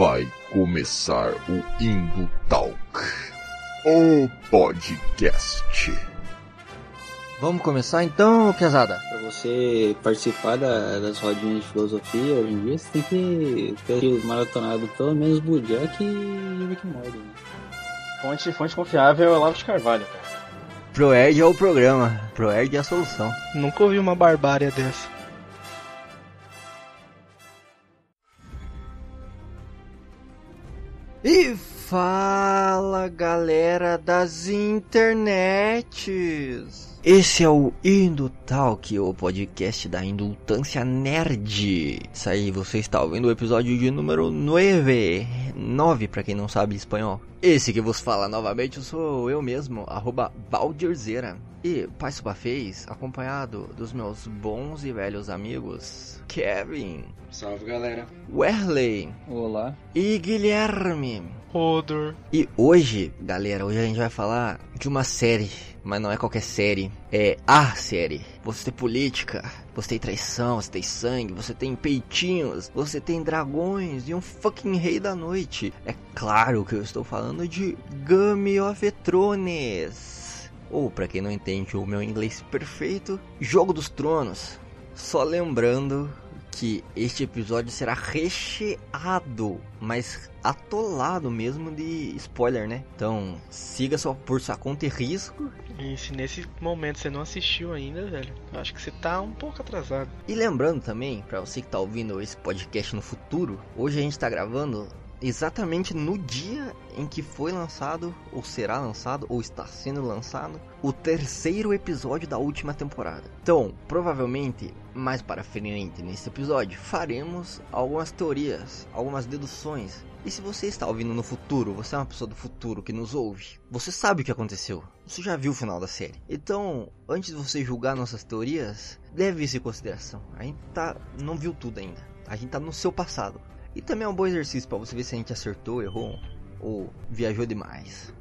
Vai começar o Indo Talk, o podcast. Vamos começar então, pesada? Pra você participar da, das rodinhas de filosofia hoje em dia, você tem que ter maratonado pelo menos Bojack e Rick Morty. Né? Fonte, fonte confiável é o Olavo de Carvalho, cara. ProErd é o programa, ProErd é a solução. Nunca ouvi uma barbárie dessa. E fala galera das internets! Esse é o Indutalk, o podcast da indultância nerd. Isso aí, você está ouvindo o episódio de número 9, 9 para quem não sabe espanhol. Esse que vos fala novamente sou eu mesmo, arroba Baldirzeira. E Pai fez, acompanhado dos meus bons e velhos amigos, Kevin. Salve galera. Werley. Olá. E Guilherme. Odor. E hoje, galera, hoje a gente vai falar de uma série, mas não é qualquer série, é a série. Você tem política, você tem traição, você tem sangue, você tem peitinhos, você tem dragões e um fucking rei da noite. É claro que eu estou falando de Game of Thrones. Ou, para quem não entende o meu inglês perfeito, Jogo dos Tronos. Só lembrando que este episódio será recheado, mas atolado mesmo de spoiler, né? Então, siga só por sua conta e risco. E se nesse momento você não assistiu ainda, velho, eu acho que você tá um pouco atrasado. E lembrando também, para você que tá ouvindo esse podcast no futuro, hoje a gente tá gravando exatamente no dia em que foi lançado, ou será lançado, ou está sendo lançado, o terceiro episódio da última temporada. Então, provavelmente, mais para frente nesse episódio, faremos algumas teorias, algumas deduções. E se você está ouvindo no futuro, você é uma pessoa do futuro que nos ouve, você sabe o que aconteceu. Você já viu o final da série. Então, antes de você julgar nossas teorias, leve isso em consideração. A gente tá, não viu tudo ainda. A gente tá no seu passado. E também é um bom exercício para você ver se a gente acertou, errou ou viajou demais.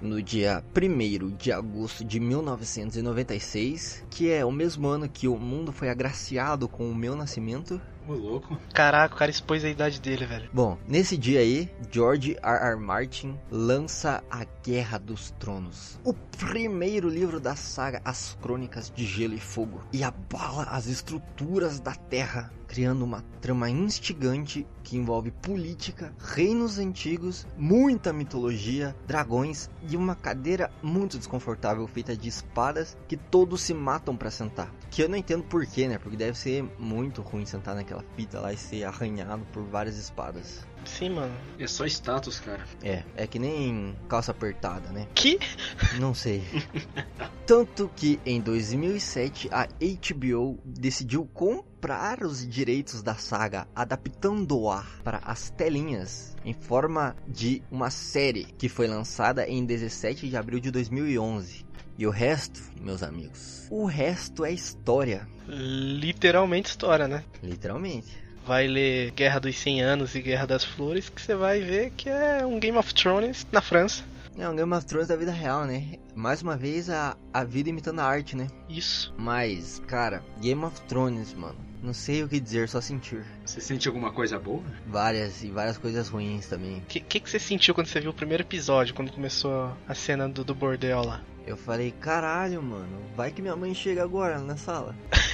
No dia 1 de agosto de 1996, que é o mesmo ano que o mundo foi agraciado com o meu nascimento, Ô louco. Caraca, o cara expôs a idade dele, velho. Bom, nesse dia aí, George R. R. Martin lança A Guerra dos Tronos, o primeiro livro da saga As Crônicas de Gelo e Fogo, e abala as estruturas da Terra, criando uma trama instigante que envolve política, reinos antigos, muita mitologia, dragões e uma cadeira muito desconfortável feita de espadas que todos se matam para sentar. Que eu não entendo porquê, né? Porque deve ser muito ruim sentar naquela fita lá e ser arranhado por várias espadas. Sim, mano. É só status, cara. É, é que nem calça apertada, né? Que? Não sei. Tanto que em 2007 a HBO decidiu comprar os direitos da saga, adaptando-a para as telinhas em forma de uma série que foi lançada em 17 de abril de 2011. E o resto, meus amigos, o resto é história. Literalmente história, né? Literalmente. Vai ler Guerra dos 100 Anos e Guerra das Flores, que você vai ver que é um Game of Thrones na França. É um Game of Thrones da vida real, né? Mais uma vez a, a vida imitando a arte, né? Isso. Mas, cara, Game of Thrones, mano. Não sei o que dizer, só sentir. Você sente alguma coisa boa? Várias e várias coisas ruins também. O que, que, que você sentiu quando você viu o primeiro episódio, quando começou a cena do, do bordel lá? Eu falei, caralho, mano, vai que minha mãe chega agora na sala.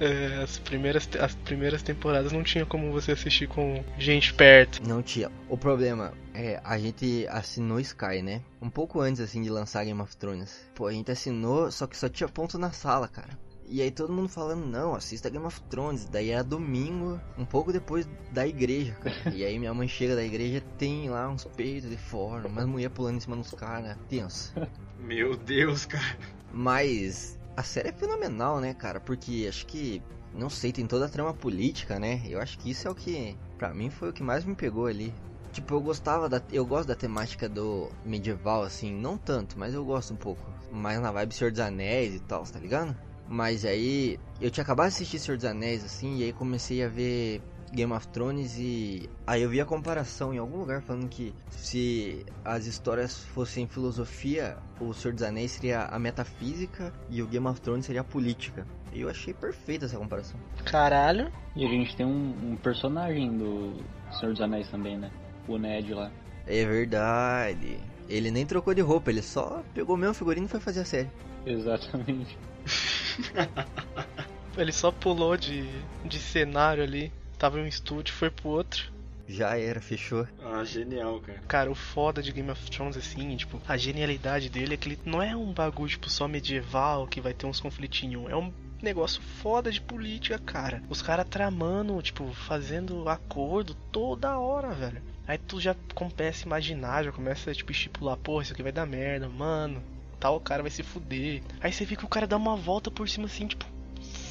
É, as, primeiras, as primeiras temporadas não tinha como você assistir com gente perto. Não tinha. O problema é, a gente assinou Sky, né? Um pouco antes, assim, de lançar Game of Thrones. Pô, a gente assinou, só que só tinha ponto na sala, cara. E aí todo mundo falando, não, assista Game of Thrones. Daí era domingo, um pouco depois da igreja, cara. E aí minha mãe chega da igreja, tem lá uns peitos de fora, umas mulheres pulando em cima dos caras. Tenso. Meu Deus, cara. Mas a série é fenomenal, né, cara? Porque acho que, não sei, tem toda a trama política, né? Eu acho que isso é o que, pra mim, foi o que mais me pegou ali. Tipo, eu gostava da. Eu gosto da temática do medieval, assim, não tanto, mas eu gosto um pouco. Mais na vibe Senhor dos Anéis e tal, tá ligado? Mas aí eu tinha acabado de assistir Senhor dos Anéis, assim, e aí comecei a ver Game of Thrones e aí eu vi a comparação em algum lugar falando que se as histórias fossem filosofia, o Senhor dos Anéis seria a metafísica e o Game of Thrones seria a política. E eu achei perfeita essa comparação. Caralho. E a gente tem um, um personagem do Senhor dos Anéis também, né? O Ned lá. É verdade. Ele nem trocou de roupa, ele só pegou o mesmo figurino e foi fazer a série. Exatamente. Ele só pulou de, de cenário ali. Tava em um estúdio, foi pro outro. Já era, fechou. Ah, genial, cara. Cara, o foda de Game of Thrones, assim, tipo, a genialidade dele é que ele não é um bagulho, tipo, só medieval que vai ter uns conflitinhos. É um negócio foda de política, cara. Os caras tramando, tipo, fazendo acordo toda hora, velho. Aí tu já começa a imaginar, já começa, tipo, estipular, porra, isso aqui vai dar merda, mano. Tal cara vai se fuder. Aí você vê que o cara dá uma volta por cima assim, tipo,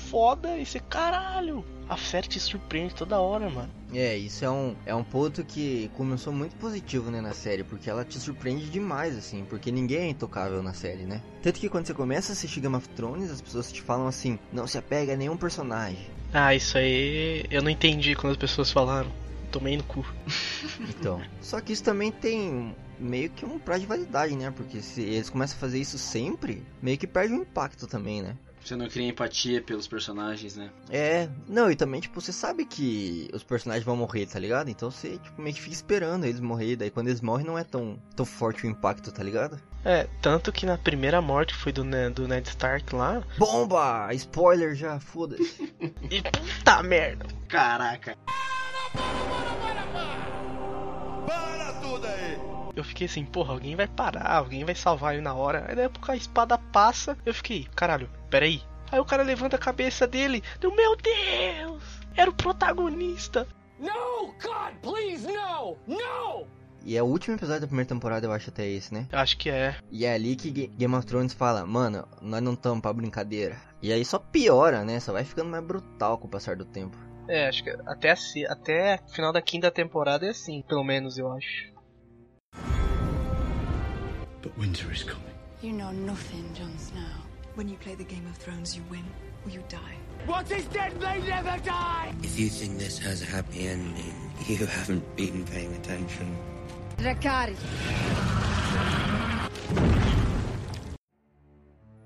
foda, e você, caralho. A série te surpreende toda hora, mano. É, isso é um, é um ponto que começou muito positivo, né, na série, porque ela te surpreende demais, assim, porque ninguém é intocável na série, né? Tanto que quando você começa a assistir Game of Thrones, as pessoas te falam assim, não se apega a nenhum personagem. Ah, isso aí eu não entendi quando as pessoas falaram. Tomei no cu. Então, só que isso também tem meio que um prazo de validade, né? Porque se eles começam a fazer isso sempre, meio que perde o impacto também, né? Você não cria empatia pelos personagens, né? É, não, e também, tipo, você sabe que os personagens vão morrer, tá ligado? Então você, tipo, meio que fica esperando eles morrer, daí quando eles morrem não é tão, tão forte o impacto, tá ligado? É, tanto que na primeira morte foi do, do Ned Stark lá. Bomba! Spoiler já, foda-se. E puta merda. Caraca. Eu fiquei assim, porra, alguém vai parar, alguém vai salvar ele na hora. Aí daí a espada passa, eu fiquei, caralho, peraí. Aí o cara levanta a cabeça dele, deu, meu Deus! Era o protagonista. No! God, please, no! No! E é o último episódio da primeira temporada, eu acho até esse, né? Eu acho que é. E é ali que Ga- Game of Thrones fala, mano, nós não estamos pra brincadeira. E aí só piora, né? Só vai ficando mais brutal com o passar do tempo. É, acho que até, assim, até final da quinta temporada é assim, pelo menos eu acho. But winter is coming. You know nothing, Jon Snow. When you play the Game of Thrones, you win or you die. What is dead may never die! If you think this has a happy ending, you haven't been paying attention. Dracarys.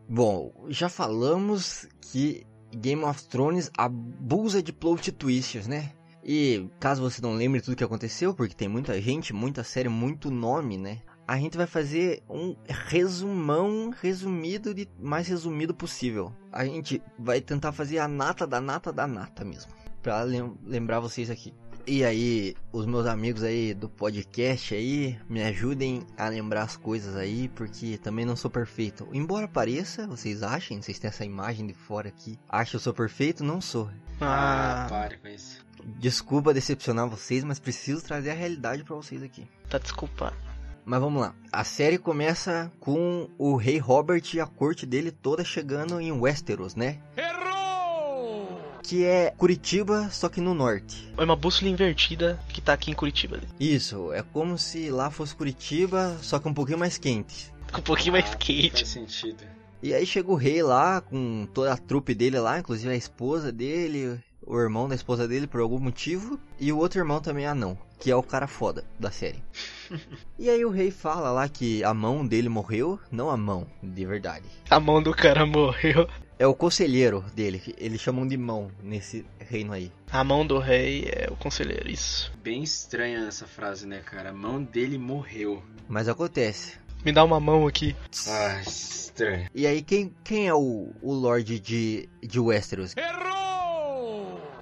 Bom, já falamos que Game of Thrones abusa de plot twists, né? E caso você não lembre tudo que aconteceu, porque tem muita gente, muita série, muito nome, né? A gente vai fazer um resumão resumido de mais resumido possível. A gente vai tentar fazer a nata da nata da nata mesmo, Pra lem- lembrar vocês aqui. E aí, os meus amigos aí do podcast aí, me ajudem a lembrar as coisas aí, porque também não sou perfeito. Embora pareça, vocês achem, vocês têm essa imagem de fora aqui, acham que eu sou perfeito, não sou. Ah, Ah, pare com isso. Desculpa decepcionar vocês, mas preciso trazer a realidade pra vocês aqui. tá desculpado. Mas vamos lá. A série começa com o rei Robert e a corte dele toda chegando em Westeros, né? Errou! Que é Curitiba, só que no norte. É uma bússola invertida que tá aqui em Curitiba. Isso, é como se lá fosse Curitiba, só que um pouquinho mais quente. Com um pouquinho mais Ah, quente. Faz sentido. E aí chega o rei lá, com toda a trupe dele lá, inclusive a esposa dele, o irmão da esposa dele por algum motivo, e o outro irmão também é anão, que é o cara foda da série. e aí o rei fala lá que a mão dele morreu, não a mão, de verdade. A mão do cara morreu. É o conselheiro dele, que eles chamam de mão nesse reino aí. A mão do rei é o conselheiro, isso. Bem estranha essa frase, né, cara? A mão dele morreu. Mas acontece. Me dá uma mão aqui. Ah, estranho. E aí quem, quem é o, o Lorde de, de Westeros? Errou!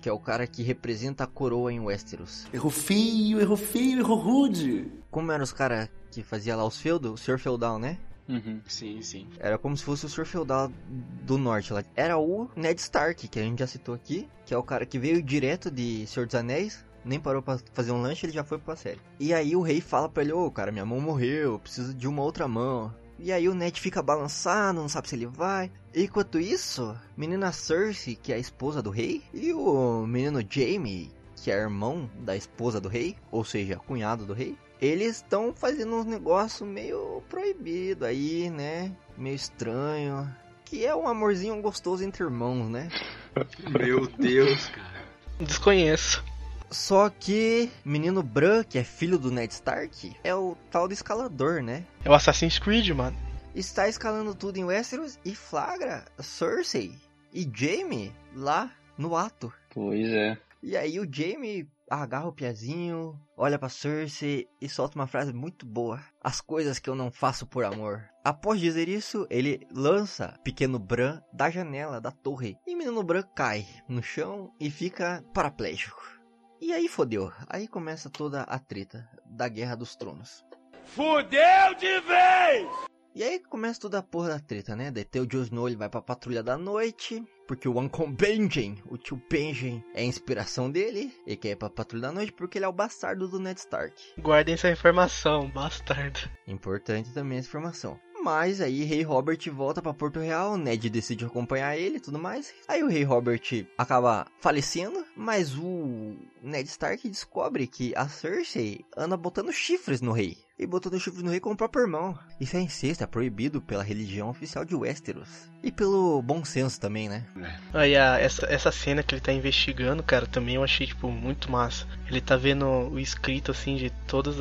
Que é o cara que representa a coroa em Westeros. Errou feio, errou feio, errou rude. Como eram os caras que fazia lá os feudos? O Sr. Feudal, né? Uhum. Sim, sim. Era como se fosse o Sr. Feudal do norte lá. Era o Ned Stark, que a gente já citou aqui, que é o cara que veio direto de Senhor dos Anéis, nem parou pra fazer um lanche, ele já foi pra série. E aí o rei fala pra ele, ô cara, minha mão morreu, eu preciso de uma outra mão. E aí o Ned fica balançado, não sabe se ele vai. Enquanto isso, menina Cersei, que é a esposa do rei, e o menino Jaime, que é irmão da esposa do rei, ou seja, cunhado do rei, eles estão fazendo uns negócios meio proibido aí, né? Meio estranho. Que é um amorzinho gostoso entre irmãos, né? Meu Deus, cara. Desconheço. Só que menino Bran, que é filho do Ned Stark, é o tal do escalador, né? É o Assassin's Creed, mano. Está escalando tudo em Westeros e flagra Cersei e Jaime lá no ato. Pois é. E aí o Jaime agarra o piazinho, olha pra Cersei e solta uma frase muito boa. As coisas que eu não faço por amor. Após dizer isso, ele lança pequeno Bran da janela da torre. E menino Bran cai no chão e fica paraplégico. E aí fodeu. Aí começa toda a treta da Guerra dos Tronos. Fudeu de vez! E aí começa toda a porra da treta, né? Daí tem o Jon Snow, ele vai pra Patrulha da Noite, porque o Uncle Benjen, o tio Benjen, é a inspiração dele. Ele quer ir pra Patrulha da Noite porque ele é o bastardo do Ned Stark. Guardem essa informação, bastardo. Importante também essa informação. Mas aí Rei Robert volta pra Porto Real, Ned decide acompanhar ele e tudo mais. Aí o Rei Robert acaba falecendo, mas o Ned Stark descobre que a Cersei anda botando chifres no rei. E botando chifres no rei com o próprio irmão. Isso é incesto, é proibido pela religião oficial de Westeros. E pelo bom senso também, né? Aí a, essa, essa cena que ele tá investigando, cara, também eu achei, tipo, muito massa. Ele tá vendo o escrito, assim, de toda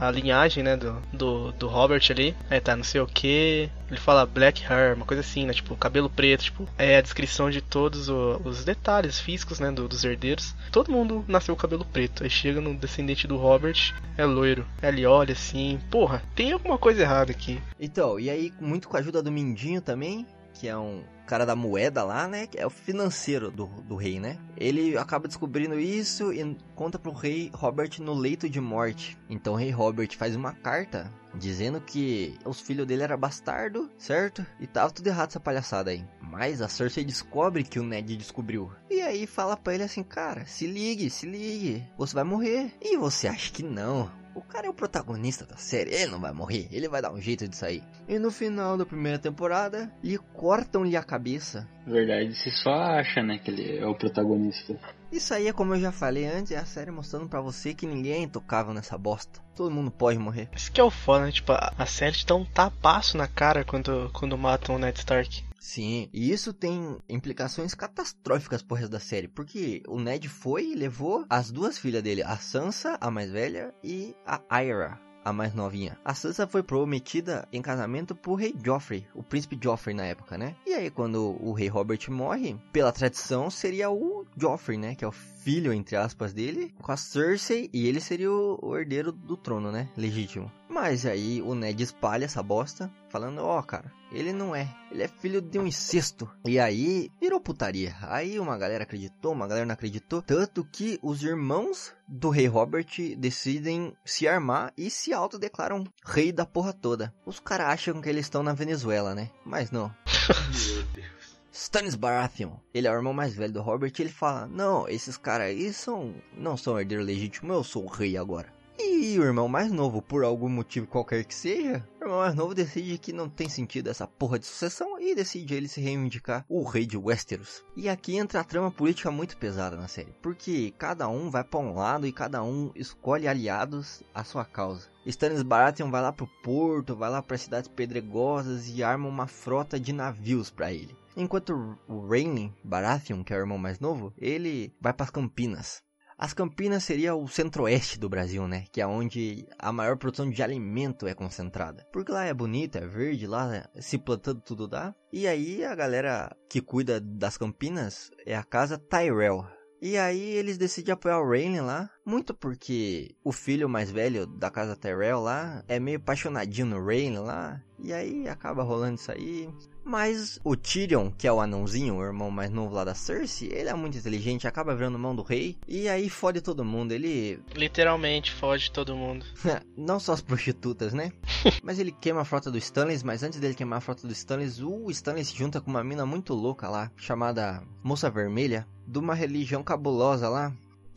a, a linhagem, né, do, do, do Robert ali. Aí tá, não sei o que. Ele fala black hair, uma coisa assim, né, tipo, cabelo preto, tipo, é a descrição de todos o, os detalhes físicos, né, do, dos herdeiros. Todo mundo nasceu com cabelo preto. Aí chega no descendente do Robert, é loiro. Aí ele olha assim, porra, tem alguma coisa errada aqui. Então, e aí, muito com a ajuda do Mindinho também, que é um cara da moeda lá, né? Que é o financeiro do, do rei, né? Ele acaba descobrindo isso e conta pro rei Robert no leito de morte. Então o rei Robert faz uma carta dizendo que os filhos dele era bastardo, certo? E tava tudo errado essa palhaçada aí. Mas a Cersei descobre que o Ned descobriu. E aí fala pra ele assim, cara, se ligue, se ligue, você vai morrer. E você acha que não? O cara é o protagonista da série, ele não vai morrer, ele vai dar um jeito de sair. E no final da primeira temporada, lhe cortam-lhe a cabeça. Verdade, você só acha, né, que ele é o protagonista. Isso aí é como eu já falei antes, é a série mostrando pra você que ninguém é intocável nessa bosta. Todo mundo pode morrer. Isso que é o foda, né? Tipo, a, a série te dá um tapaço na cara quando, quando matam o Ned Stark. Sim, e isso tem implicações catastróficas pro resto da série, porque o Ned foi e levou as duas filhas dele, a Sansa, a mais velha, e a Aira, a mais novinha. A Sansa foi prometida em casamento pro rei Joffrey, o príncipe Joffrey na época, né? E aí quando o rei Robert morre, pela tradição seria o Joffrey, né, que é o filho entre aspas dele, com a Cersei e ele seria o, herdeiro do trono, né, legítimo. Mas aí o Ned espalha essa bosta, falando, ó, oh, cara, ele não é. Ele é filho de um incesto. E aí virou putaria. Aí uma galera acreditou, uma galera não acreditou. Tanto que os irmãos do rei Robert decidem se armar e se autodeclaram rei da porra toda. Os caras acham que eles estão na Venezuela, né? Mas não. Meu Deus. Stannis Baratheon, ele é o irmão mais velho do Robert, ele fala: "Não, esses caras aí são não são herdeiro legítimo, eu sou o rei agora". E o irmão mais novo, por algum motivo qualquer que seja, o irmão mais novo decide que não tem sentido essa porra de sucessão e decide ele se reivindicar o rei de Westeros. E aqui entra a trama política muito pesada na série, porque cada um vai para um lado e cada um escolhe aliados à sua causa. Stannis Baratheon vai lá pro porto, vai lá para cidades pedregosas e arma uma frota de navios para ele. Enquanto o Rhaenyn Baratheon, que é o irmão mais novo, ele vai para as Campinas. As Campinas seria o centro-oeste do Brasil, né? Que é onde a maior produção de alimento é concentrada. Porque lá é bonito, é verde, lá se plantando tudo dá. E aí a galera que cuida das Campinas é a casa Tyrell. E aí eles decidem apoiar o Rhaenyn lá, muito porque o filho mais velho da casa Tyrell lá é meio apaixonadinho no Rhaenyn lá, e aí acaba rolando isso aí. Mas o Tyrion, que é o anãozinho, o irmão mais novo lá da Cersei, ele é muito inteligente, acaba virando mão do rei, e aí fode todo mundo, ele... Literalmente fode todo mundo. Não só as prostitutas, né? mas ele queima a frota do Stannis, mas antes dele queimar a frota do Stannis, o Stannis se junta com uma mina muito louca lá, chamada Moça Vermelha, de uma religião cabulosa lá.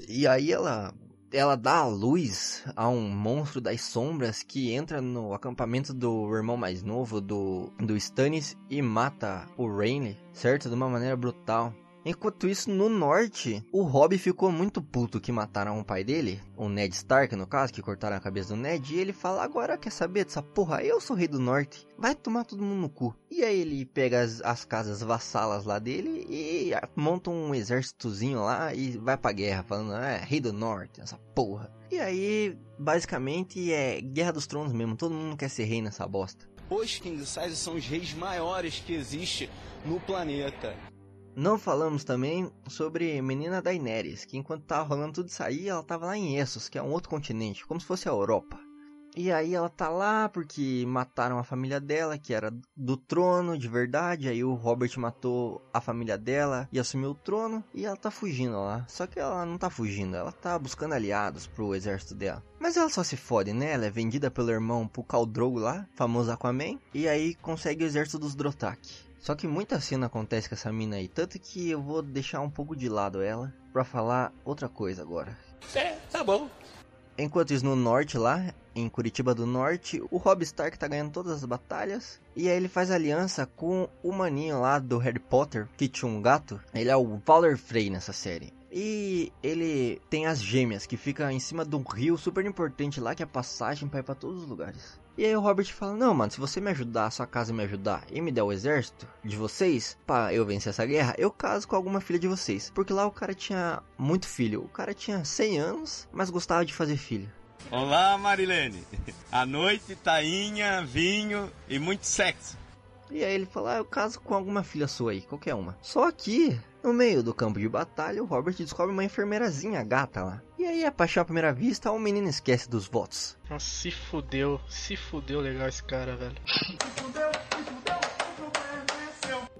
E aí ela ela dá a luz a um monstro das sombras que entra no acampamento do irmão mais novo do, do Stannis e mata o Rhaenys, certo? De uma maneira brutal. Enquanto isso, no norte, o Robb ficou muito puto que mataram o pai dele, o Ned Stark, no caso, que cortaram a cabeça do Ned, e ele fala: Agora quer saber dessa porra? Eu sou rei do norte, vai tomar todo mundo no cu. E aí ele pega as, as casas vassalas lá dele e monta um exércitozinho lá e vai pra guerra, falando: É, rei do norte, essa porra. E aí, basicamente, é Guerra dos Tronos mesmo, todo mundo quer ser rei nessa bosta. Os King Size são os reis maiores que existe no planeta. Não falamos também sobre menina Daenerys, que enquanto tava rolando tudo isso aí, ela tava lá em Essos, que é um outro continente, como se fosse a Europa. E aí ela tá lá porque mataram a família dela, que era do trono de verdade. Aí o Robert matou a família dela e assumiu o trono. E ela tá fugindo lá. Só que ela não tá fugindo, ela tá buscando aliados pro exército dela. Mas ela só se fode, né? Ela é vendida pelo irmão pro Khal Drogo lá, famoso Aquaman. E aí consegue o exército dos Drotak. Só que muita cena acontece com essa mina aí, tanto que eu vou deixar um pouco de lado ela para falar outra coisa agora. É, tá bom. Enquanto isso no norte lá, em Curitiba do Norte, o Robb Stark tá ganhando todas as batalhas. E aí ele faz aliança com o maninho lá do Harry Potter, que tinha um gato. Ele é o Valor Frey nessa série. E ele tem as gêmeas, que fica em cima de um rio super importante lá, que é passagem para ir pra todos os lugares. E aí o Robert fala, não, mano, se você me ajudar, a sua casa me ajudar e me der o exército de vocês, para eu vencer essa guerra, eu caso com alguma filha de vocês. Porque lá o cara tinha muito filho. O cara tinha 100 anos, mas gostava de fazer filho. Olá, Marilene. A noite, tainha, vinho e muito sexo. E aí ele fala, ah, eu caso com alguma filha sua aí, qualquer uma. Só que, no meio do campo de batalha, o Robert descobre uma enfermeirazinha gata lá. E aí, a paixão à primeira vista, o menino esquece dos votos. Nossa, se fudeu, se fudeu legal esse cara, velho.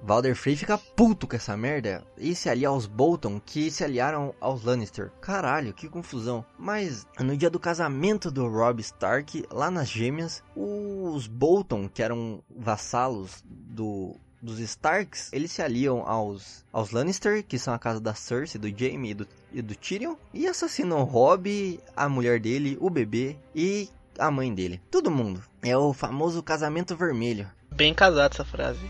Valder Frey fica puto com essa merda e se alia aos Bolton que se aliaram aos Lannister. Caralho, que confusão. Mas no dia do casamento do Robb Stark, lá nas Gêmeas, os Bolton, que eram vassalos do dos Starks, eles se aliam aos, aos Lannister, que são a casa da Cersei, do Jaime e do, e do Tyrion, e assassinam Robb, a mulher dele, o bebê e a mãe dele. Todo mundo. É o famoso casamento vermelho. Bem casado essa frase.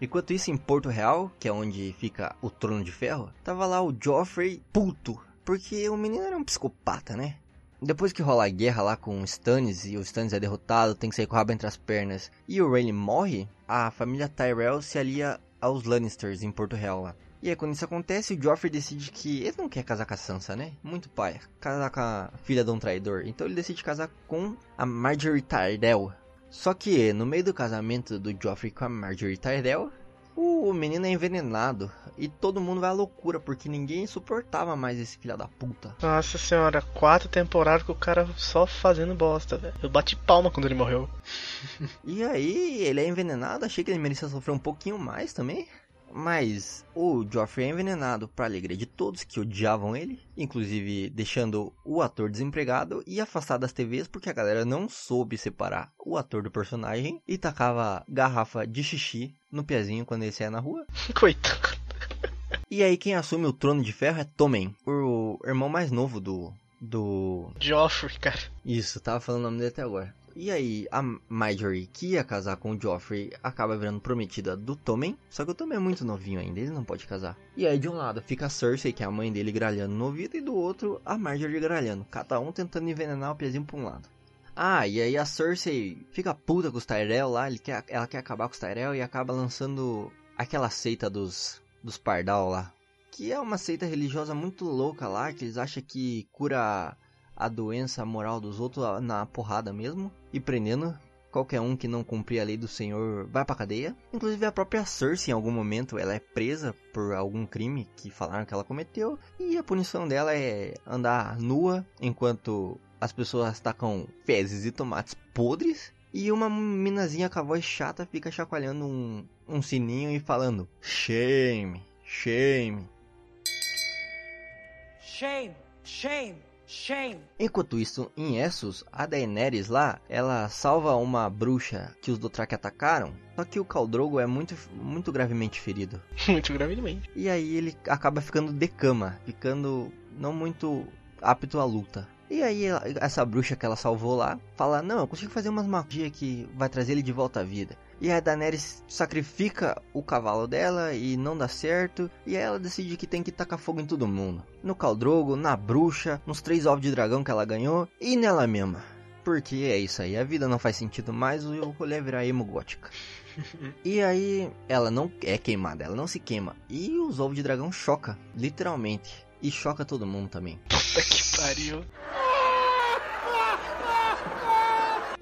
Enquanto isso, em Porto Real, que é onde fica o Trono de Ferro, tava lá o Joffrey puto, porque o menino era um psicopata, né? Depois que rola a guerra lá com o Stannis e o Stannis é derrotado, tem que sair com o rabo entre as pernas, e o Rhaeny morre, a família Tyrell se alia aos Lannisters em Porto Real lá. E aí quando isso acontece, o Joffrey decide que ele não quer casar com a Sansa, né? Muito pai, casar com a filha de um traidor. Então ele decide casar com a Marjorie Tyrell, só que no meio do casamento do Joffrey com a Marjorie Tyrell, o menino é envenenado e todo mundo vai à loucura porque ninguém suportava mais esse filho da puta. Nossa senhora, quatro temporadas com o cara só fazendo bosta, velho. Eu bati palma quando ele morreu. e aí, ele é envenenado, achei que ele merecia sofrer um pouquinho mais também. Mas o Joffrey é envenenado para alegria de todos que odiavam ele, inclusive deixando o ator desempregado e afastado das TVs porque a galera não soube separar o ator do personagem e tacava garrafa de xixi no pezinho quando ele saia na rua. Coitado. E aí quem assume o trono de ferro é Tommen, o irmão mais novo do do Joffrey, cara. Isso, tava falando o nome dele até agora. E aí, a Marjorie, que ia casar com o Joffrey, acaba virando prometida do Tommen. Só que o Tommen é muito novinho ainda, ele não pode casar. E aí, de um lado, fica a Cersei, que é a mãe dele, gralhando no ouvido, e do outro, a Marjorie gralhando. Cada um tentando envenenar o pezinho pra um lado. Ah, e aí a Cersei fica puta com os Tyrell lá, quer, ela quer acabar com os Tyrell e acaba lançando aquela seita dos, dos Pardal lá. Que é uma seita religiosa muito louca lá, que eles acham que cura a doença moral dos outros na porrada mesmo e prendendo qualquer um que não cumprir a lei do Senhor vai pra cadeia. Inclusive a própria Cersei em algum momento ela é presa por algum crime que falaram que ela cometeu e a punição dela é andar nua enquanto as pessoas tacam fezes e tomates podres e uma minazinha com a voz chata fica chacoalhando um, um sininho e falando shame, shame. Shame, shame. Shame. Enquanto isso, em Essos, a Daenerys lá, ela salva uma bruxa que os Dothraki atacaram, só que o Khal Drogo é muito, muito gravemente ferido. muito gravemente. E aí ele acaba ficando de cama, ficando não muito apto à luta. E aí essa bruxa que ela salvou lá, fala, não, eu consigo fazer umas magias que vai trazer ele de volta à vida. E a Daenerys sacrifica o cavalo dela e não dá certo. E ela decide que tem que tacar fogo em todo mundo. No Caldrogo, na bruxa, nos três ovos de dragão que ela ganhou e nela mesma. Porque é isso aí, a vida não faz sentido mais, o rolê é virar emo gótica. e aí, ela não é queimada, ela não se queima. E os ovos de dragão choca, literalmente. E choca todo mundo também. Puta que pariu.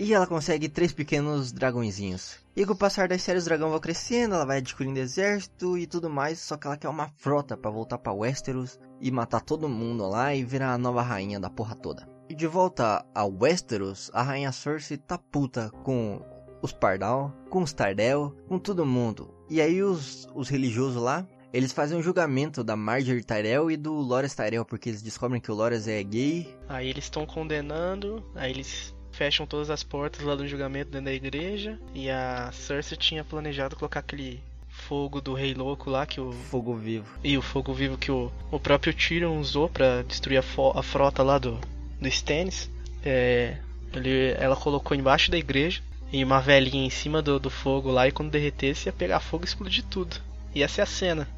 E ela consegue três pequenos dragõezinhos. E com o passar das séries, o dragão vai crescendo, ela vai adquirindo exército e tudo mais. Só que ela quer uma frota para voltar para Westeros e matar todo mundo lá e virar a nova rainha da porra toda. E de volta a Westeros, a rainha Cersei tá puta com os Pardal, com os Tardel, com todo mundo. E aí os, os religiosos lá, eles fazem um julgamento da Marjorie Tyrell e do Loras Tyrell, porque eles descobrem que o Loras é gay. Aí eles estão condenando, aí eles fecham todas as portas lá do julgamento dentro da igreja. E a Cersei tinha planejado colocar aquele fogo do Rei Louco lá que o. Fogo vivo. E o fogo vivo que o, o próprio Tyrion usou para destruir a, a, frota lá do, do Stannis. É, ele, ela colocou embaixo da igreja e uma velhinha em cima do, do fogo lá. E quando derretesse ia pegar fogo e explodir tudo. E essa é a cena.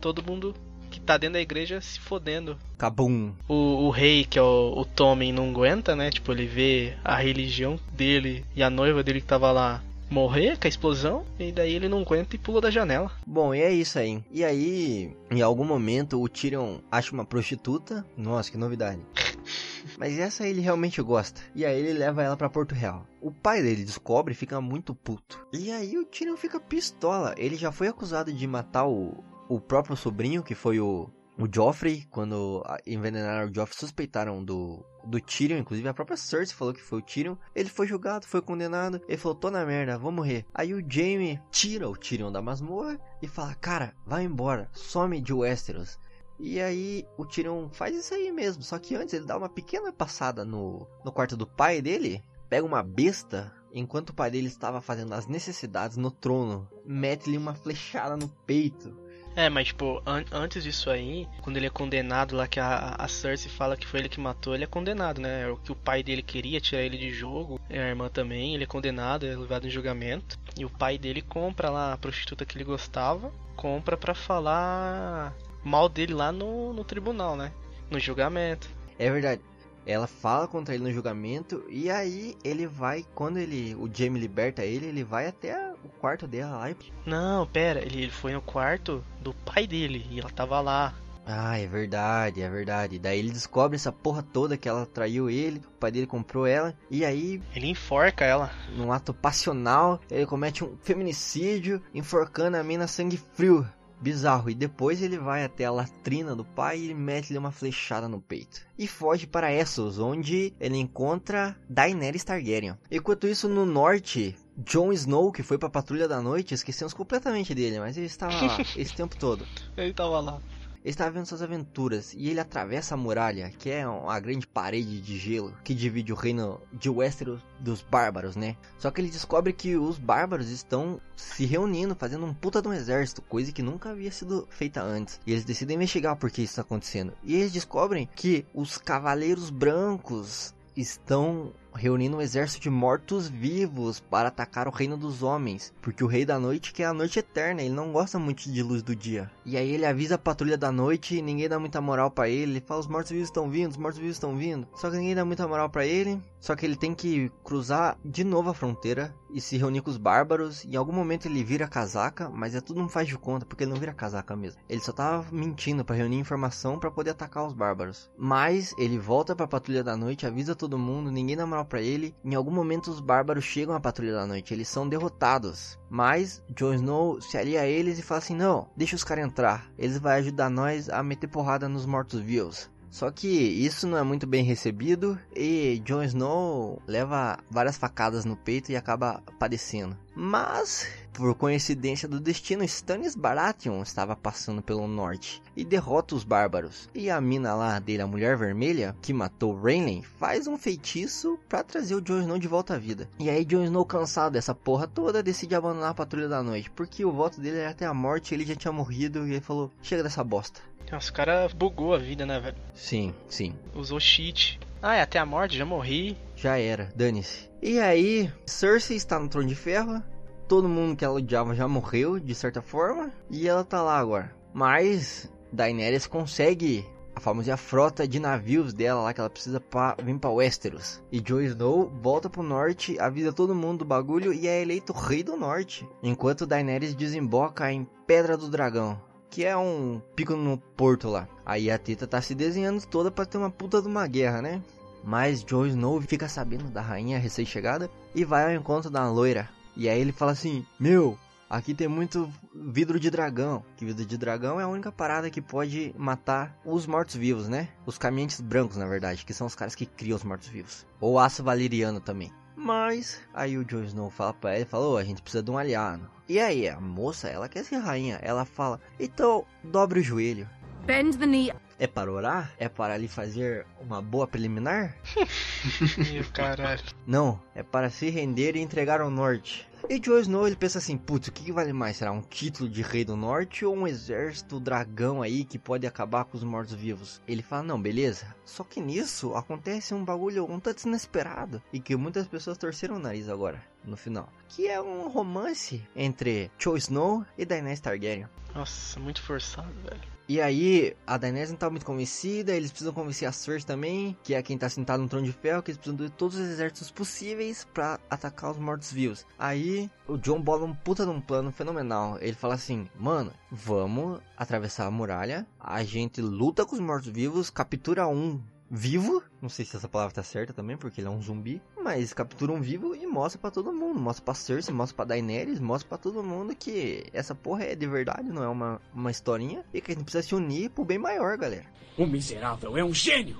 Todo mundo que tá dentro da igreja se fodendo. Cabum. O, o rei, que é o, o Tommen, não aguenta, né? Tipo, ele vê a religião dele e a noiva dele que tava lá morrer com a explosão, e daí ele não aguenta e pula da janela. Bom, e é isso aí. E aí, em algum momento, o Tyrion acha uma prostituta. Nossa, que novidade. Mas essa ele realmente gosta. E aí ele leva ela para Porto Real. O pai dele descobre e fica muito puto. E aí o Tyrion fica pistola. Ele já foi acusado de matar o, o próprio sobrinho, que foi o, o Joffrey, quando envenenaram o Joffrey, suspeitaram do, do Tyrion, inclusive a própria Cersei falou que foi o Tyrion. Ele foi julgado, foi condenado, ele falou, tô na merda, vou morrer. Aí o Jaime tira o Tyrion da masmorra e fala, cara, vai embora, some de Westeros. E aí o Tyrion faz isso aí mesmo, só que antes ele dá uma pequena passada no, no quarto do pai dele, pega uma besta, enquanto o pai dele estava fazendo as necessidades no trono, mete-lhe uma flechada no peito. É, mas tipo, an antes disso aí, quando ele é condenado lá, que a, a Cersei fala que foi ele que matou, ele é condenado, né? É o que o pai dele queria, tirar ele de jogo, a irmã também, ele é condenado, é levado em julgamento. E o pai dele compra lá a prostituta que ele gostava, compra pra falar mal dele lá no, no tribunal, né? No julgamento. É verdade. Ela fala contra ele no julgamento e aí ele vai, quando ele, o Jamie liberta ele, ele vai até o quarto dela lá e... Não, pera, ele, ele foi no quarto do pai dele e ela tava lá. Ah, é verdade, é verdade. Daí ele descobre essa porra toda que ela traiu ele, o pai dele comprou ela, e aí. Ele enforca ela. Num ato passional, ele comete um feminicídio, enforcando a mina sangue frio bizarro. E depois ele vai até a latrina do pai e mete-lhe uma flechada no peito. E foge para Essos, onde ele encontra Daenerys Targaryen. Enquanto isso, no norte, Jon Snow, que foi pra Patrulha da Noite, esquecemos completamente dele, mas ele estava lá esse tempo todo. Ele estava lá. Ele está vendo suas aventuras e ele atravessa a muralha, que é uma grande parede de gelo que divide o reino de Westeros dos bárbaros, né? Só que ele descobre que os bárbaros estão se reunindo, fazendo um puta de um exército, coisa que nunca havia sido feita antes. E eles decidem investigar por que isso está acontecendo. E eles descobrem que os cavaleiros brancos estão reunindo um exército de mortos-vivos para atacar o reino dos homens, porque o rei da noite quer a noite eterna, ele não gosta muito de luz do dia. E aí ele avisa a patrulha da noite e ninguém dá muita moral para ele, ele fala os mortos-vivos estão vindo, os mortos-vivos estão vindo. Só que ninguém dá muita moral para ele, só que ele tem que cruzar de novo a fronteira e se reunir com os bárbaros. Em algum momento ele vira casaca, mas é tudo um faz de conta, porque ele não vira casaca mesmo. Ele só tava mentindo para reunir informação para poder atacar os bárbaros. Mas ele volta para a patrulha da noite, avisa todo mundo, ninguém dá moral para ele. Em algum momento os bárbaros chegam à patrulha da noite, eles são derrotados. Mas Jon Snow se alia a eles e fala assim: "Não, deixa os caras entrar. Eles vão ajudar nós a meter porrada nos mortos-vivos." Só que isso não é muito bem recebido e Jon Snow leva várias facadas no peito e acaba padecendo. Mas, por coincidência do destino, Stannis Baratheon estava passando pelo norte e derrota os bárbaros. E a mina lá dele, a Mulher Vermelha, que matou Rhaenys, faz um feitiço para trazer o Jon Snow de volta à vida. E aí Jon Snow, cansado dessa porra toda, decide abandonar a Patrulha da Noite, porque o voto dele era até a morte, ele já tinha morrido e ele falou: "Chega dessa bosta". Nossa, o cara bugou a vida, né, velho? Sim, sim. Usou cheat. Ah, é até a morte, já morri. Já era, dane-se. E aí, Cersei está no trono de ferro, todo mundo que ela odiava já morreu, de certa forma, e ela tá lá agora. Mas Daenerys consegue a famosa frota de navios dela lá que ela precisa pra vir pra Westeros. E Jon Snow volta pro norte, avisa todo mundo do bagulho e é eleito rei do norte. Enquanto Daenerys desemboca em Pedra do Dragão. Que é um pico no porto lá. Aí a Tita tá se desenhando toda pra ter uma puta de uma guerra, né? Mas Jon Snow fica sabendo da rainha recém-chegada e vai ao encontro da loira. E aí ele fala assim: Meu, aqui tem muito vidro de dragão. Que vidro de dragão é a única parada que pode matar os mortos-vivos, né? Os caminhantes brancos, na verdade, que são os caras que criam os mortos-vivos. Ou aço valeriano também. Mas aí o Jon Snow fala pra ele, falou, a gente precisa de um aliado. E aí a moça, ela quer ser rainha, ela fala, então dobre o joelho. Bend the knee. É para orar? É para lhe fazer uma boa preliminar? Meu caralho. Não, é para se render e entregar ao norte. E Jon Snow ele pensa assim, putz, o que, que, vale mais? Será um título de rei do norte ou um exército dragão aí que pode acabar com os mortos-vivos? Ele fala, não, beleza. Só que nisso acontece um bagulho um tanto inesperado e que muitas pessoas torceram o nariz agora, no final. Que é um romance entre Jon Snow e Daenerys Targaryen. Nossa, muito forçado, velho. E aí, a Daenerys não tá muito convencida, eles precisam convencer a Cersei também, que é quem tá sentado no trono de ferro, que eles precisam de todos os exércitos possíveis para atacar os mortos-vivos. Aí, o John bola um puta de um plano fenomenal. Ele fala assim, mano, vamos atravessar a muralha, a gente luta com os mortos-vivos, captura um vivo, não sei se essa palavra tá certa também, porque ele é um zumbi, mas captura um vivo e mostra para todo mundo, mostra pra Cersei, mostra pra Daenerys, mostra para todo mundo que essa porra é de verdade, não é uma, uma historinha, e que a gente precisa se unir pro bem maior, galera. O miserável é um gênio!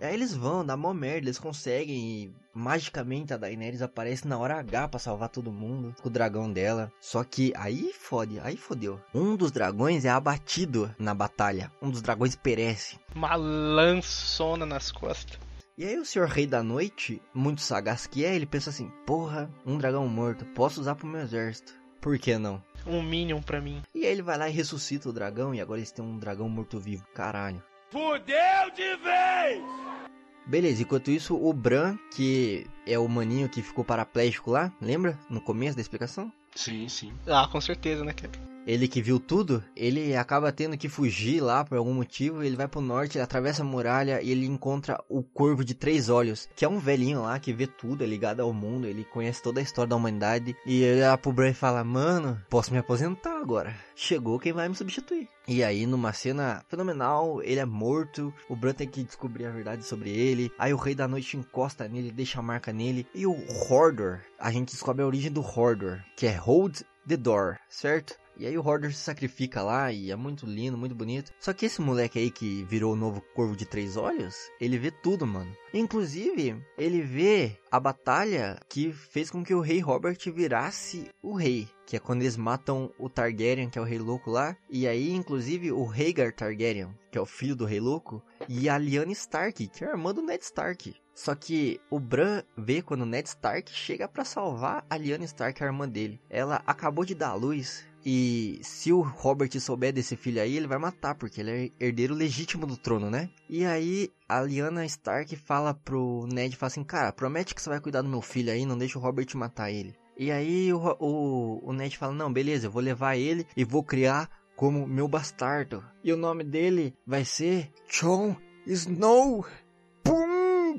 Aí eles vão, dá mó merda, eles conseguem e magicamente a Daenerys aparece na hora H pra salvar todo mundo com o dragão dela. Só que aí fode, aí fodeu. Um dos dragões é abatido na batalha. Um dos dragões perece. Uma lançona nas costas. E aí o Senhor Rei da Noite, muito sagaz que é, ele pensa assim, porra, um dragão morto, posso usar pro meu exército. Por que não? Um Minion pra mim. E aí ele vai lá e ressuscita o dragão e agora eles têm um dragão morto-vivo. Caralho. Fudeu de vez! Beleza, enquanto isso, o Bran, que é o maninho que ficou paraplégico lá, lembra? No começo da explicação? Sim, sim. Ah, com certeza, né, cara? Ele que viu tudo, ele acaba tendo que fugir lá por algum motivo. Ele vai pro norte, ele atravessa a muralha e ele encontra o Corvo de Três Olhos, que é um velhinho lá que vê tudo, é ligado ao mundo, ele conhece toda a história da humanidade. E ele olha pro Bran e fala: Mano, posso me aposentar agora. Chegou quem vai me substituir. E aí, numa cena fenomenal, ele é morto. O Bran tem que descobrir a verdade sobre ele. Aí o Rei da Noite encosta nele, deixa a marca nele. E o Hordor, a gente descobre a origem do Hordor, que é Hold the Door, certo? E aí o Hordor se sacrifica lá e é muito lindo, muito bonito. Só que esse moleque aí que virou o novo Corvo de Três Olhos, ele vê tudo, mano. Inclusive, ele vê a batalha que fez com que o rei Robert virasse o rei. Que é quando eles matam o Targaryen, que é o rei louco lá. E aí, inclusive, o Rhaegar Targaryen, que é o filho do rei louco. E a Lyanna Stark, que é a irmã do Ned Stark. Só que o Bran vê quando o Ned Stark chega para salvar a Lyanna Stark, a irmã dele. Ela acabou de dar à luz e se o Robert souber desse filho aí, ele vai matar, porque ele é herdeiro legítimo do trono, né? E aí a Lyanna Stark fala pro Ned, fala assim, cara, promete que você vai cuidar do meu filho aí, não deixa o Robert matar ele. E aí o, o, o Ned fala, não, beleza, eu vou levar ele e vou criar como meu bastardo. E o nome dele vai ser Jon Snow.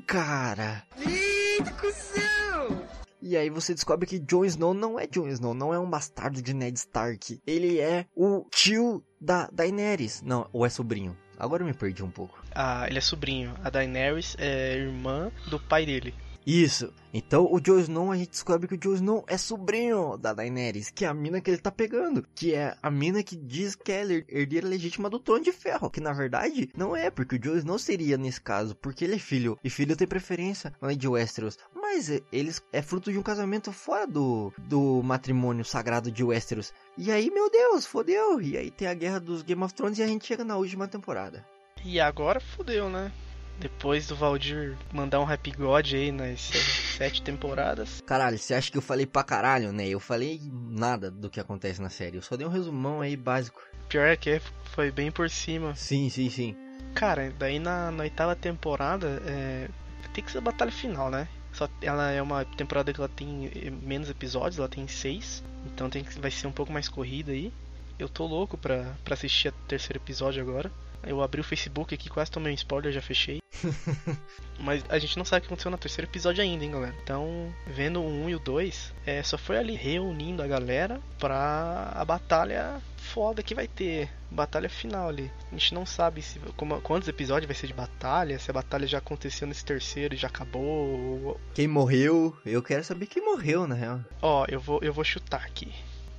Cara! Eita, cuzão! E aí você descobre que Jon Snow não é Jon Snow, não é um bastardo de Ned Stark. Ele é o tio da Daenerys. Não, ou é sobrinho. Agora eu me perdi um pouco. Ah, ele é sobrinho. A Daenerys é irmã do pai dele. Isso. Então o Jon Snow, a gente descobre que o Jon Snow é sobrinho da Daenerys, que é a mina que ele tá pegando, que é a mina que diz que é herdeira legítima do Trono de Ferro, que na verdade não é, porque o Jon Snow seria nesse caso, porque ele é filho, e filho tem preferência além de Westeros. Mas eles é fruto de um casamento fora do, do matrimônio sagrado de Westeros. E aí, meu Deus, fodeu. E aí tem a guerra dos Game of Thrones e a gente chega na última temporada. E agora fodeu, né? Depois do Valdir mandar um Happy God aí nas sete temporadas. Caralho, você acha que eu falei pra caralho, né? Eu falei nada do que acontece na série. Eu só dei um resumão aí básico. Pior é que foi bem por cima. Sim, sim, sim. Cara, daí na, na oitava temporada é, tem que ser a batalha final, né? Só, ela é uma temporada que ela tem eh, menos episódios, ela tem seis. Então tem, vai ser um pouco mais corrida aí. Eu tô louco pra, pra assistir o terceiro episódio agora. Eu abri o Facebook aqui, quase tomei um spoiler, já fechei. Mas a gente não sabe o que aconteceu no terceiro episódio ainda, hein, galera. Então, vendo o 1 e o 2, é, só foi ali reunindo a galera pra a batalha foda que vai ter. Batalha final ali. A gente não sabe se como, quantos episódios vai ser de batalha, se a batalha já aconteceu nesse terceiro e já acabou. Quem morreu? Eu quero saber quem morreu, na real. Ó, eu vou, eu vou chutar aqui.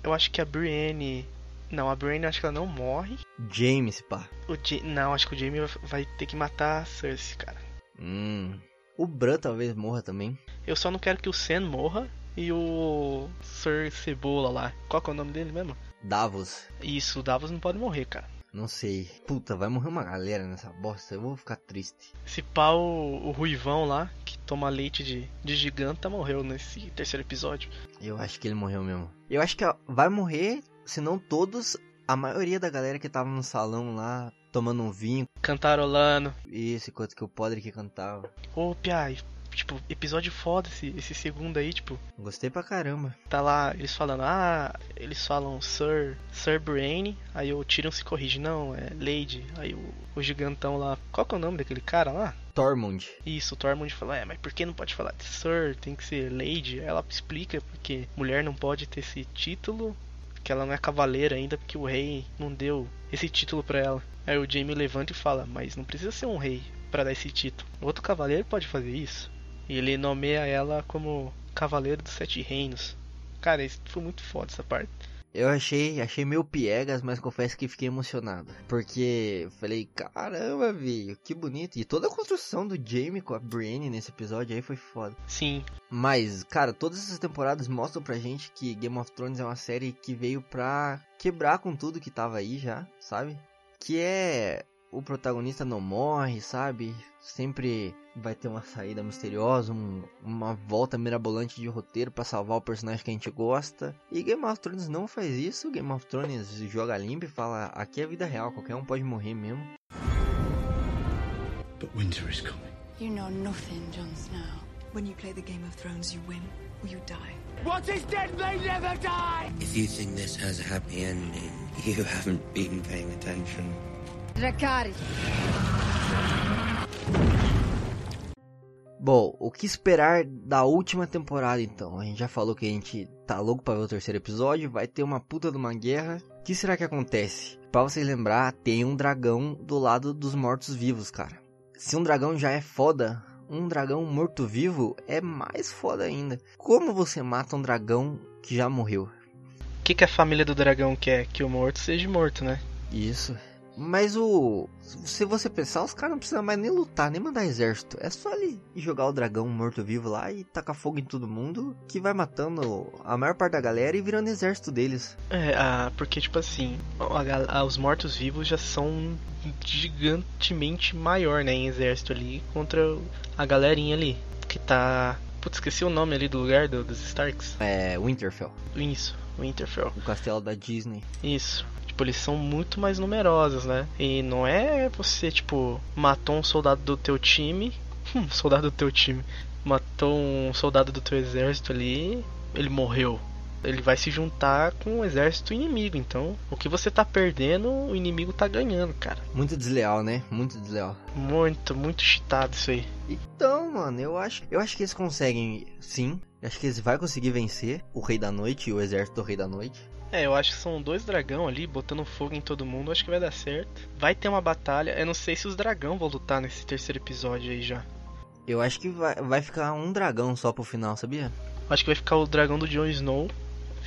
Eu acho que a Brienne não, a Brienne acho que ela não morre. James, pá. O ja não, acho que o Jaime vai ter que matar a Cersei, cara. Hum. O Bran talvez morra também. Eu só não quero que o Sen morra e o Sir Cebola lá. Qual que é o nome dele mesmo? Davos. Isso, o Davos não pode morrer, cara. Não sei. Puta, vai morrer uma galera nessa bosta. Eu vou ficar triste. Se pá, o, o Ruivão lá, que toma leite de, de giganta, morreu nesse terceiro episódio. Eu acho que ele morreu mesmo. Eu acho que vai morrer se não todos, a maioria da galera que tava no salão lá, tomando um vinho. Cantarolando. Isso, enquanto que o podre que cantava. Ô, Piai, tipo, episódio foda esse, esse segundo aí, tipo. Gostei pra caramba. Tá lá, eles falando, ah, eles falam Sir, Sir Brain, aí o Tyrion se corrige, não, é Lady, aí o, o gigantão lá, qual que é o nome daquele cara lá? Tormund. Isso, o Tormund fala, é, mas por que não pode falar de Sir, tem que ser Lady? Ela explica porque mulher não pode ter esse título, que ela não é cavaleira ainda porque o rei não deu esse título para ela. Aí o Jaime levanta e fala: Mas não precisa ser um rei para dar esse título. Outro cavaleiro pode fazer isso. E ele nomeia ela como Cavaleiro dos Sete Reinos. Cara, isso foi muito foda essa parte. Eu achei, achei meio piegas, mas confesso que fiquei emocionado. Porque falei, caramba, velho, que bonito. E toda a construção do Jamie com a Brienne nesse episódio aí foi foda. Sim. Mas, cara, todas essas temporadas mostram pra gente que Game of Thrones é uma série que veio pra quebrar com tudo que tava aí já, sabe? Que é o protagonista não morre, sabe? Sempre vai ter uma saída misteriosa, um, uma volta mirabolante de roteiro para salvar o personagem que a gente gosta. E Game of Thrones não faz isso. Game of Thrones joga limpo e fala: aqui é vida real, qualquer um pode morrer mesmo. But winter is coming. You know nothing, Jon Snow. When you play the Game of Thrones, you win or you die. What is dead may never die! If you think this has a happy ending, you haven't been paying attention. Dracarys. Bom, o que esperar da última temporada então? A gente já falou que a gente tá louco para ver o terceiro episódio, vai ter uma puta de uma guerra. O que será que acontece? Para vocês lembrar, tem um dragão do lado dos mortos-vivos, cara. Se um dragão já é foda, um dragão morto-vivo é mais foda ainda. Como você mata um dragão que já morreu? O que, que a família do dragão quer? Que o morto seja morto, né? Isso. Mas o. Se você pensar, os caras não precisam mais nem lutar, nem mandar exército. É só ali jogar o dragão morto-vivo lá e tacar fogo em todo mundo que vai matando a maior parte da galera e virando exército deles. É, ah, porque tipo assim, a, a, os mortos-vivos já são gigantemente maior, né, em exército ali contra a galerinha ali que tá. Putz, esqueci o nome ali do lugar do, dos Starks. É, Winterfell. Isso, Winterfell. O castelo da Disney. Isso tipo, eles são muito mais numerosos, né? E não é você, tipo, matou um soldado do teu time, um soldado do teu time, matou um soldado do teu exército ali, ele morreu. Ele vai se juntar com o exército inimigo, então o que você tá perdendo, o inimigo tá ganhando, cara. Muito desleal, né? Muito desleal. Muito, muito cheatado isso aí. Então, mano, eu acho, eu acho que eles conseguem, sim. Eu acho que eles vão conseguir vencer o Rei da Noite e o exército do Rei da Noite. É, eu acho que são dois dragão ali botando fogo em todo mundo. Acho que vai dar certo. Vai ter uma batalha. Eu não sei se os dragão vão lutar nesse terceiro episódio aí já. Eu acho que vai, vai ficar um dragão só pro final, sabia? Acho que vai ficar o dragão do Jon Snow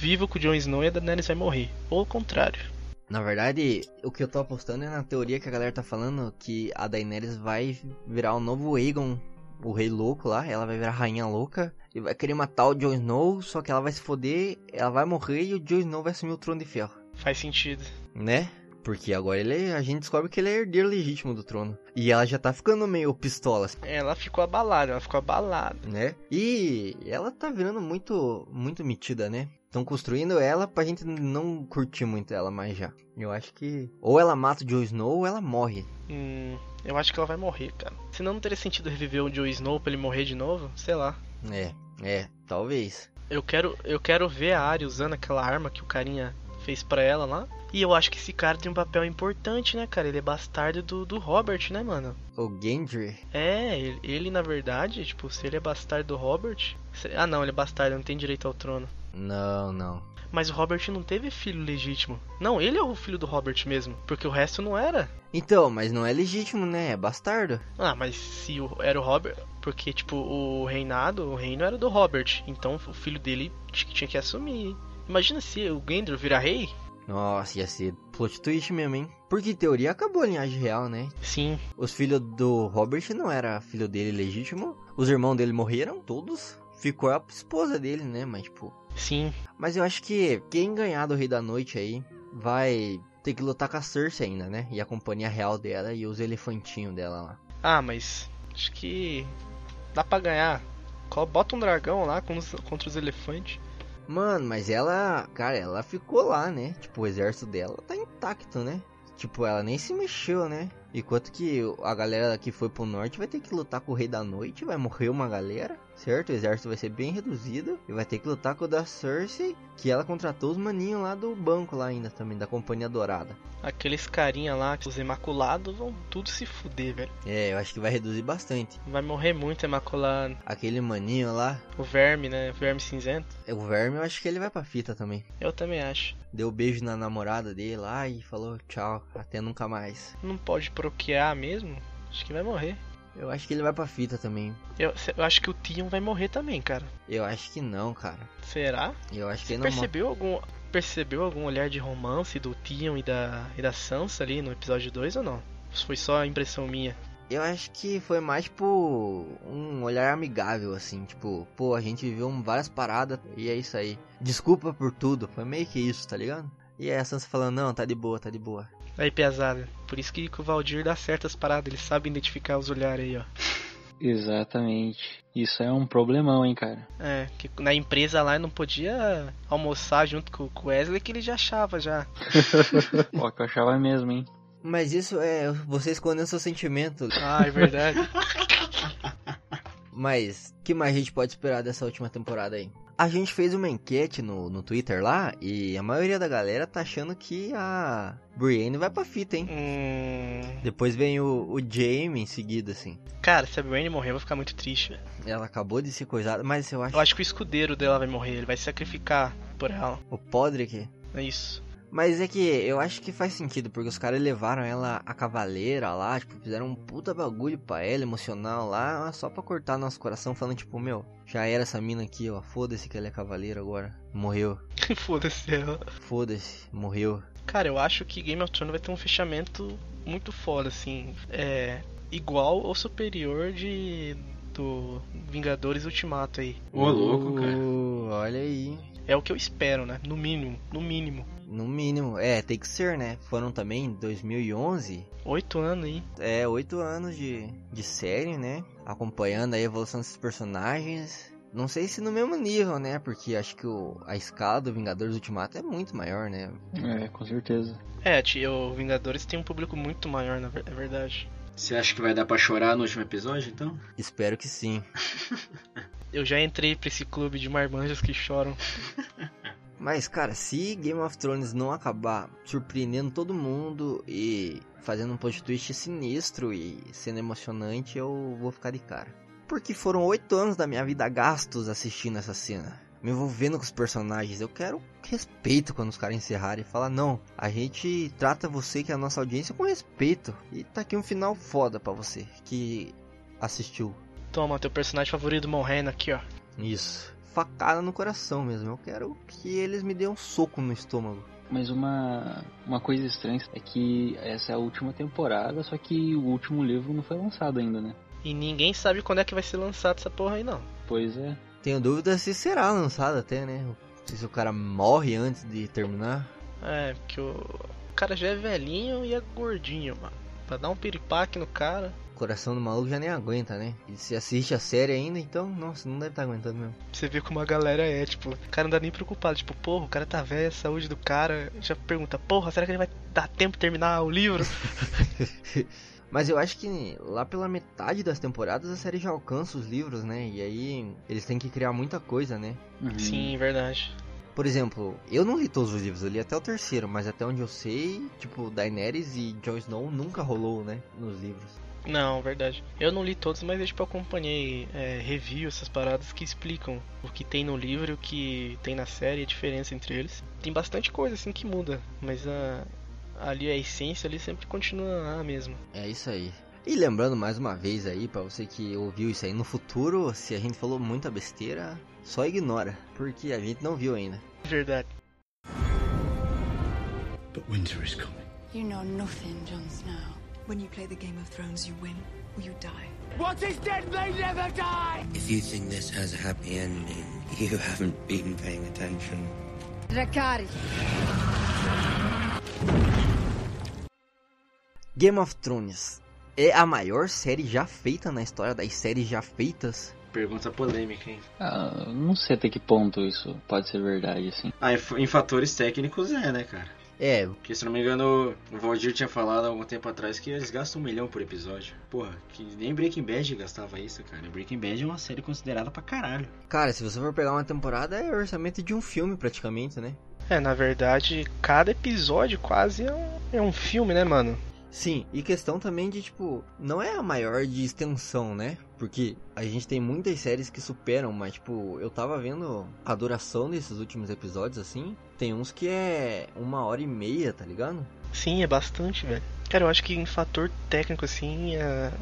vivo com o Jon Snow e a Daenerys vai morrer. Ou o contrário. Na verdade, o que eu tô apostando é na teoria que a galera tá falando que a Daenerys vai virar o novo Aegon, o rei louco lá. Ela vai virar a rainha louca e vai querer matar o Jon Snow, só que ela vai se foder, ela vai morrer e o Jon Snow vai assumir o trono de ferro. Faz sentido. Né? Porque agora ele, a gente descobre que ele é herdeiro legítimo do trono. E ela já tá ficando meio pistola. Ela ficou abalada, ela ficou abalada. Né? E ela tá virando muito, muito metida, né? Estão construindo ela pra gente não curtir muito ela mais já. Eu acho que ou ela mata o Jon Snow ou ela morre. Hum, eu acho que ela vai morrer, cara. Senão não teria sentido reviver o Jon Snow pra ele morrer de novo, sei lá. É, é, talvez. Eu quero, eu quero ver a Arya usando aquela arma que o carinha fez pra ela lá. E eu acho que esse cara tem um papel importante, né, cara? Ele é bastardo do, do Robert, né, mano? O Gendry? É, ele, ele, na verdade, tipo, se ele é bastardo do Robert. se- ah, não, ele é bastardo, não tem direito ao trono. Não, não. Mas o Robert não teve filho legítimo. Não, ele é o filho do Robert mesmo, porque o resto não era. Então, mas não é legítimo, né? É bastardo. Ah, mas se o, era o Robert. Porque, tipo, o reinado, o reino era do Robert. Então o filho dele tinha que assumir. Imagina se o Gendry virar rei. Nossa, ia ser plot twist mesmo, hein? Porque em teoria acabou a linhagem real, né? Sim. Os filhos do Robert não era filho dele legítimo. Os irmãos dele morreram, todos. Ficou a esposa dele, né? Mas, tipo. Sim. Mas eu acho que quem ganhar do Rei da Noite aí vai ter que lutar com a Cersei ainda, né? E a companhia real dela e os elefantinhos dela lá. Ah, mas acho que dá pra ganhar. Bota um dragão lá contra os elefantes. Mano, mas ela, cara, ela ficou lá, né? Tipo, o exército dela tá intacto, né? Tipo, ela nem se mexeu, né? Enquanto que a galera que foi pro norte vai ter que lutar com o Rei da Noite, vai morrer uma galera, certo? O exército vai ser bem reduzido e vai ter que lutar com o da Cersei, que ela contratou os maninhos lá do banco lá ainda também, da Companhia Dourada. Aqueles carinha lá, os imaculados, vão tudo se fuder, velho. É, eu acho que vai reduzir bastante. Vai morrer muito imaculado. Aquele maninho lá, O verme, né? O verme cinzento. o Verme, eu acho que ele vai pra fita também. Eu também acho. Deu beijo na namorada dele lá e falou tchau, até nunca mais. Não pode procriar mesmo. Acho que vai morrer. Eu acho que ele vai pra fita também. Eu, eu acho que o Tion vai morrer também, cara. Eu acho que não, cara. Será? Eu acho que Você ele não percebeu algum, percebeu algum olhar de romance do Tion e da, e da Sansa ali no episódio 2 ou não? Foi só impressão minha. Eu acho que foi mais tipo um olhar amigável, assim, tipo, pô, a gente viveu várias paradas e é isso aí. Desculpa por tudo, foi meio que isso, tá ligado? E aí a Sansa falando, não, tá de boa, tá de boa. Aí, pesada. Por isso que, que o Valdir dá certas paradas, ele sabe identificar os olhares aí, ó. Exatamente. Isso é um problemão, hein, cara. É, que na empresa lá eu não podia almoçar junto com o Wesley que ele já achava já. Ó, que eu achava mesmo, hein. Mas isso é você escondendo seu sentimento. Ah, é verdade. Mas, que mais a gente pode esperar dessa última temporada aí? A gente fez uma enquete no, no Twitter lá e a maioria da galera tá achando que a Brienne vai pra fita, hein? Hum... Depois vem o, o Jaime em seguida, assim. Cara, se a Brienne morrer, eu vou ficar muito triste, velho. Ela acabou de ser coisada, mas eu acho... Eu acho que o escudeiro dela vai morrer, ele vai se sacrificar por ela. O Podrick? É isso. Mas é que eu acho que faz sentido, porque os caras levaram ela a cavaleira lá, tipo, fizeram um puta bagulho pra ela, emocional lá, só pra cortar nosso coração, falando tipo, meu, já era essa mina aqui, ó, foda-se que ela é cavaleira agora. Morreu. Foda-se ela. Foda-se, morreu. Cara, eu acho que Game of Thrones vai ter um fechamento muito foda, assim. É. Igual ou superior de. do Vingadores Ultimato aí. Ô, louco, cara. Uh, olha aí. É o que eu espero, né? No mínimo. No mínimo. No mínimo, é, tem que ser, né? Foram também em 2011. Oito anos aí. É, oito anos de, de série, né? Acompanhando a evolução desses personagens. Não sei se no mesmo nível, né? Porque acho que o, a escala do Vingadores Ultimato é muito maior, né? É, com certeza. É, tia, o Vingadores tem um público muito maior, na ver- é verdade. Você acha que vai dar pra chorar no último episódio, então? Espero que sim. Eu já entrei pra esse clube de marmanjos que choram. Mas, cara, se Game of Thrones não acabar surpreendendo todo mundo e fazendo um plot twist sinistro e sendo emocionante, eu vou ficar de cara. Porque foram oito anos da minha vida gastos assistindo essa cena. Me envolvendo com os personagens. Eu quero respeito quando os caras encerrarem e falar, não, a gente trata você que é a nossa audiência com respeito. E tá aqui um final foda pra você que assistiu. Toma, teu personagem favorito morrendo aqui, ó. Isso. Facada no coração mesmo. Eu quero que eles me dêem um soco no estômago. Mas uma, uma coisa estranha é que essa é a última temporada, só que o último livro não foi lançado ainda, né? E ninguém sabe quando é que vai ser lançado essa porra aí, não. Pois é. Tenho dúvida se será lançado até, né? Não sei se o cara morre antes de terminar. É, porque o, o cara já é velhinho e é gordinho, mano. Pra dar um piripaque no cara. O coração do maluco já nem aguenta, né? E se assiste a série ainda, então, nossa, não deve estar aguentando mesmo. Você vê como a galera é, tipo, o cara não dá nem preocupado. Tipo, porra, o cara tá velho, a saúde do cara. Já pergunta, porra, será que ele vai dar tempo de terminar o livro? Mas eu acho que lá pela metade das temporadas a série já alcança os livros, né? E aí eles têm que criar muita coisa, né? Uhum. Sim, verdade. Por exemplo, eu não li todos os livros, eu li até o terceiro, mas até onde eu sei, tipo, Daenerys e Jon Snow nunca rolou, né? Nos livros. Não, verdade. Eu não li todos, mas eu tipo, acompanhei é, review, essas paradas que explicam o que tem no livro e o que tem na série, a diferença entre eles. Tem bastante coisa assim que muda, mas a, ali a essência ali sempre continua a mesma. É isso aí. E lembrando mais uma vez aí, para você que ouviu isso aí no futuro, se a gente falou muita besteira, só ignora, porque a gente não viu ainda. Verdade. But winter is coming. You know nothing, Jon Snow. When you play the Game of Thrones, you win or you die. What is dead may never die! If you think this has a happy ending, you haven't been paying attention. Drakari. Game of Thrones é a maior série já feita na história das séries já feitas? Pergunta polêmica, hein? Ah, não sei até que ponto isso pode ser verdade, assim. Ah, em fatores técnicos é, né, cara? É. Porque se não me engano, o Valdir tinha falado há algum tempo atrás que eles gastam um milhão por episódio. Porra, que nem Breaking Bad gastava isso, cara. Breaking Bad é uma série considerada pra caralho. Cara, se você for pegar uma temporada, é o orçamento de um filme praticamente, né? É, na verdade, cada episódio quase é um, é um filme, né, mano? Sim, e questão também de, tipo, não é a maior de extensão, né? Porque a gente tem muitas séries que superam, mas, tipo, eu tava vendo a duração desses últimos episódios, assim. Tem uns que é uma hora e meia, tá ligado? Sim, é bastante, velho. Cara, eu acho que em fator técnico, assim, a,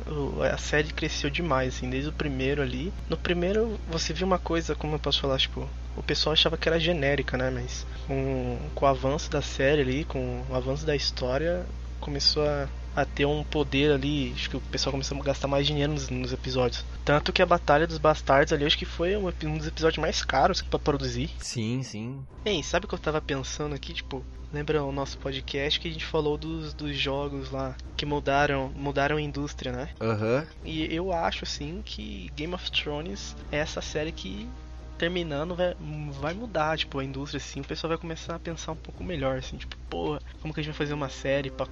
a série cresceu demais, assim, desde o primeiro ali. No primeiro, você viu uma coisa, como eu posso falar, tipo, o pessoal achava que era genérica, né? Mas com, com o avanço da série ali, com o avanço da história, começou a, a ter um poder ali. Acho que o pessoal começou a gastar mais dinheiro nos, nos episódios. Tanto que a Batalha dos Bastardos ali, acho que foi um, um dos episódios mais caros para produzir. Sim, sim. Ei, sabe o que eu tava pensando aqui? Tipo, lembra o nosso podcast que a gente falou dos, dos jogos lá que mudaram, mudaram a indústria, né? Aham. Uhum. E eu acho, assim, que Game of Thrones é essa série que terminando vai, vai mudar, tipo, a indústria assim, o pessoal vai começar a pensar um pouco melhor, assim, tipo, porra, como que a gente vai fazer uma série para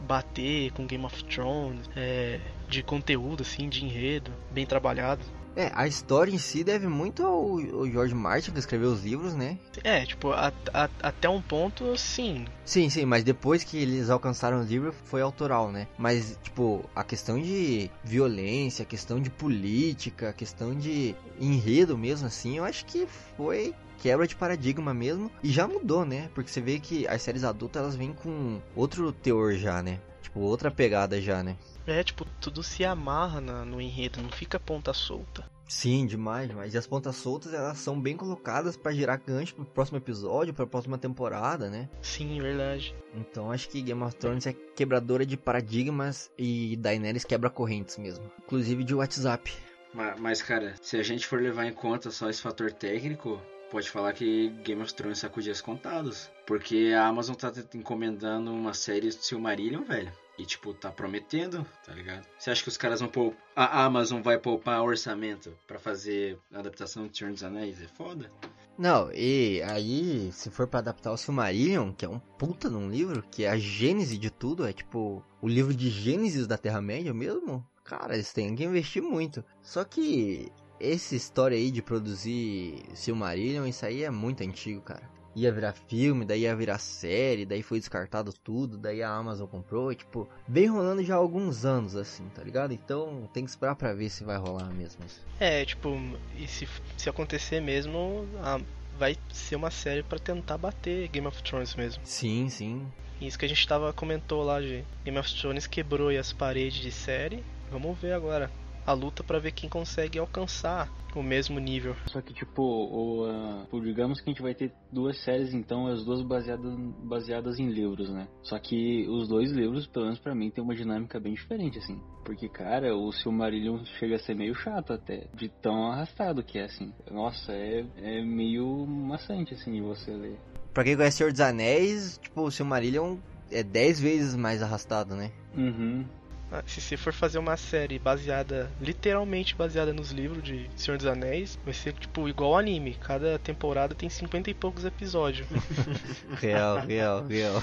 bater com Game of Thrones, é, de conteúdo, assim, de enredo, bem trabalhado. É, a história em si deve muito ao, ao George Martin que escreveu os livros, né? É, tipo, a, a, até um ponto, sim. Sim, sim, mas depois que eles alcançaram o livro foi autoral, né? Mas, tipo, a questão de violência, a questão de política, a questão de enredo mesmo, assim, eu acho que foi quebra de paradigma mesmo. E já mudou, né? Porque você vê que as séries adultas elas vêm com outro teor já, né? Tipo, outra pegada já, né? É, tipo, tudo se amarra na, no enredo, não fica ponta solta. Sim, demais, demais. E as pontas soltas, elas são bem colocadas para gerar gancho pro próximo episódio, pra próxima temporada, né? Sim, verdade. Então acho que Game of Thrones é quebradora de paradigmas e Daenerys quebra correntes mesmo. Inclusive de WhatsApp. Mas, mas, cara, se a gente for levar em conta só esse fator técnico, pode falar que Game of Thrones sacou dias contados. Porque a Amazon tá encomendando uma série do Silmarillion, velho. E, tipo, tá prometendo, tá ligado? Você acha que os caras vão poupar. A Amazon vai poupar orçamento para fazer a adaptação de Senhor dos Anéis? É foda. Não, e aí, se for para adaptar o Silmarillion, que é um puta num livro, que é a gênese de tudo, é tipo o livro de Gênesis da Terra-média mesmo, cara, eles têm que investir muito. Só que essa história aí de produzir Silmarillion, isso aí é muito antigo, cara ia virar filme, daí ia virar série, daí foi descartado tudo, daí a Amazon comprou, tipo, vem rolando já há alguns anos assim, tá ligado? Então tem que esperar pra ver se vai rolar mesmo. É, tipo, e se, se acontecer mesmo, a, vai ser uma série para tentar bater Game of Thrones mesmo. Sim, sim. Isso que a gente tava comentou lá de Game of Thrones quebrou as paredes de série. Vamos ver agora a luta para ver quem consegue alcançar o mesmo nível. Só que, tipo, o, uh, digamos que a gente vai ter duas séries, então, as duas baseadas, baseadas em livros, né? Só que os dois livros, pelo menos pra mim, tem uma dinâmica bem diferente, assim. Porque, cara, o Silmarillion chega a ser meio chato até, de tão arrastado que é, assim. Nossa, é, é meio maçante, assim, de você ler. Pra quem conhece Senhor dos Anéis, tipo, o Silmarillion é dez vezes mais arrastado, né? Uhum. Ah, se você for fazer uma série baseada, literalmente baseada nos livros de Senhor dos Anéis, vai ser tipo igual anime. Cada temporada tem 50 e poucos episódios. real, real, real.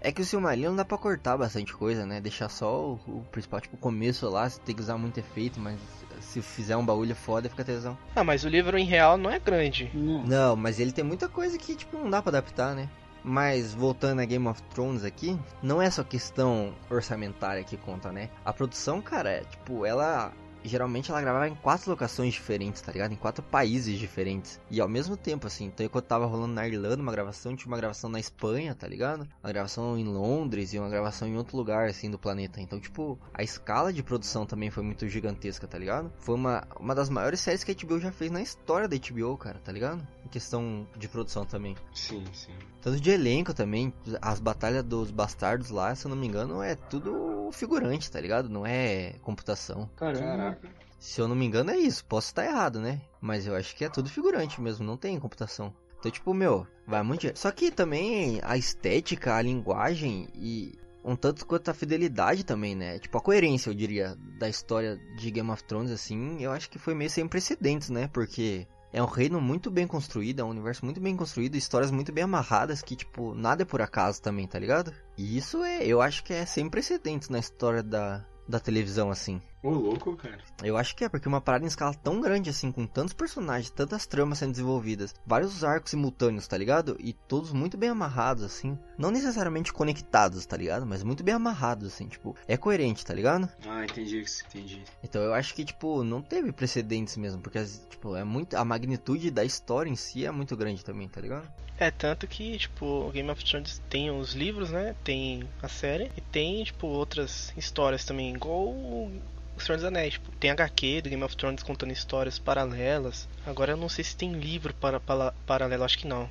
É que o Silmarillion dá pra cortar bastante coisa, né? Deixar só o, o principal, tipo, o começo lá, você tem que usar muito efeito, mas se fizer um bagulho foda, fica tesão. Ah, mas o livro em real não é grande. Não. Não, mas ele tem muita coisa que, tipo, não dá pra adaptar, né? Mas voltando a Game of Thrones aqui, não é só questão orçamentária que conta, né? A produção, cara, é, tipo, ela geralmente ela gravava em quatro locações diferentes, tá ligado? Em quatro países diferentes. E ao mesmo tempo, assim. Então, enquanto tava rolando na Irlanda uma gravação, tinha uma gravação na Espanha, tá ligado? Uma gravação em Londres e uma gravação em outro lugar, assim, do planeta. Então, tipo, a escala de produção também foi muito gigantesca, tá ligado? Foi uma, uma das maiores séries que a HBO já fez na história da HBO, cara, tá ligado? Em questão de produção também. Sim, sim. Tanto de elenco também, as batalhas dos bastardos lá, se eu não me engano, é tudo figurante, tá ligado? Não é computação. Caramba. Se eu não me engano é isso, posso estar errado, né? Mas eu acho que é tudo figurante mesmo, não tem computação. Então, tipo, meu, vai muito. Só que também a estética, a linguagem e um tanto quanto a fidelidade também, né? Tipo, a coerência, eu diria, da história de Game of Thrones, assim, eu acho que foi meio sem precedentes, né? Porque é um reino muito bem construído, é um universo muito bem construído, histórias muito bem amarradas que, tipo, nada é por acaso também, tá ligado? E isso é, eu acho que é sem precedentes na história da, da televisão, assim. Ô, louco, cara. Eu acho que é, porque uma parada em escala tão grande assim, com tantos personagens, tantas tramas sendo desenvolvidas, vários arcos simultâneos, tá ligado? E todos muito bem amarrados, assim. Não necessariamente conectados, tá ligado? Mas muito bem amarrados, assim, tipo, é coerente, tá ligado? Ah, entendi, entendi. Então eu acho que, tipo, não teve precedentes mesmo, porque, tipo, é muito. A magnitude da história em si é muito grande também, tá ligado? É, tanto que, tipo, Game of Thrones tem os livros, né? Tem a série e tem, tipo, outras histórias também, igual o Senhor dos Anéis. Tipo, tem HQ do Game of Thrones contando histórias paralelas. Agora eu não sei se tem livro para, para paralelo, acho que não.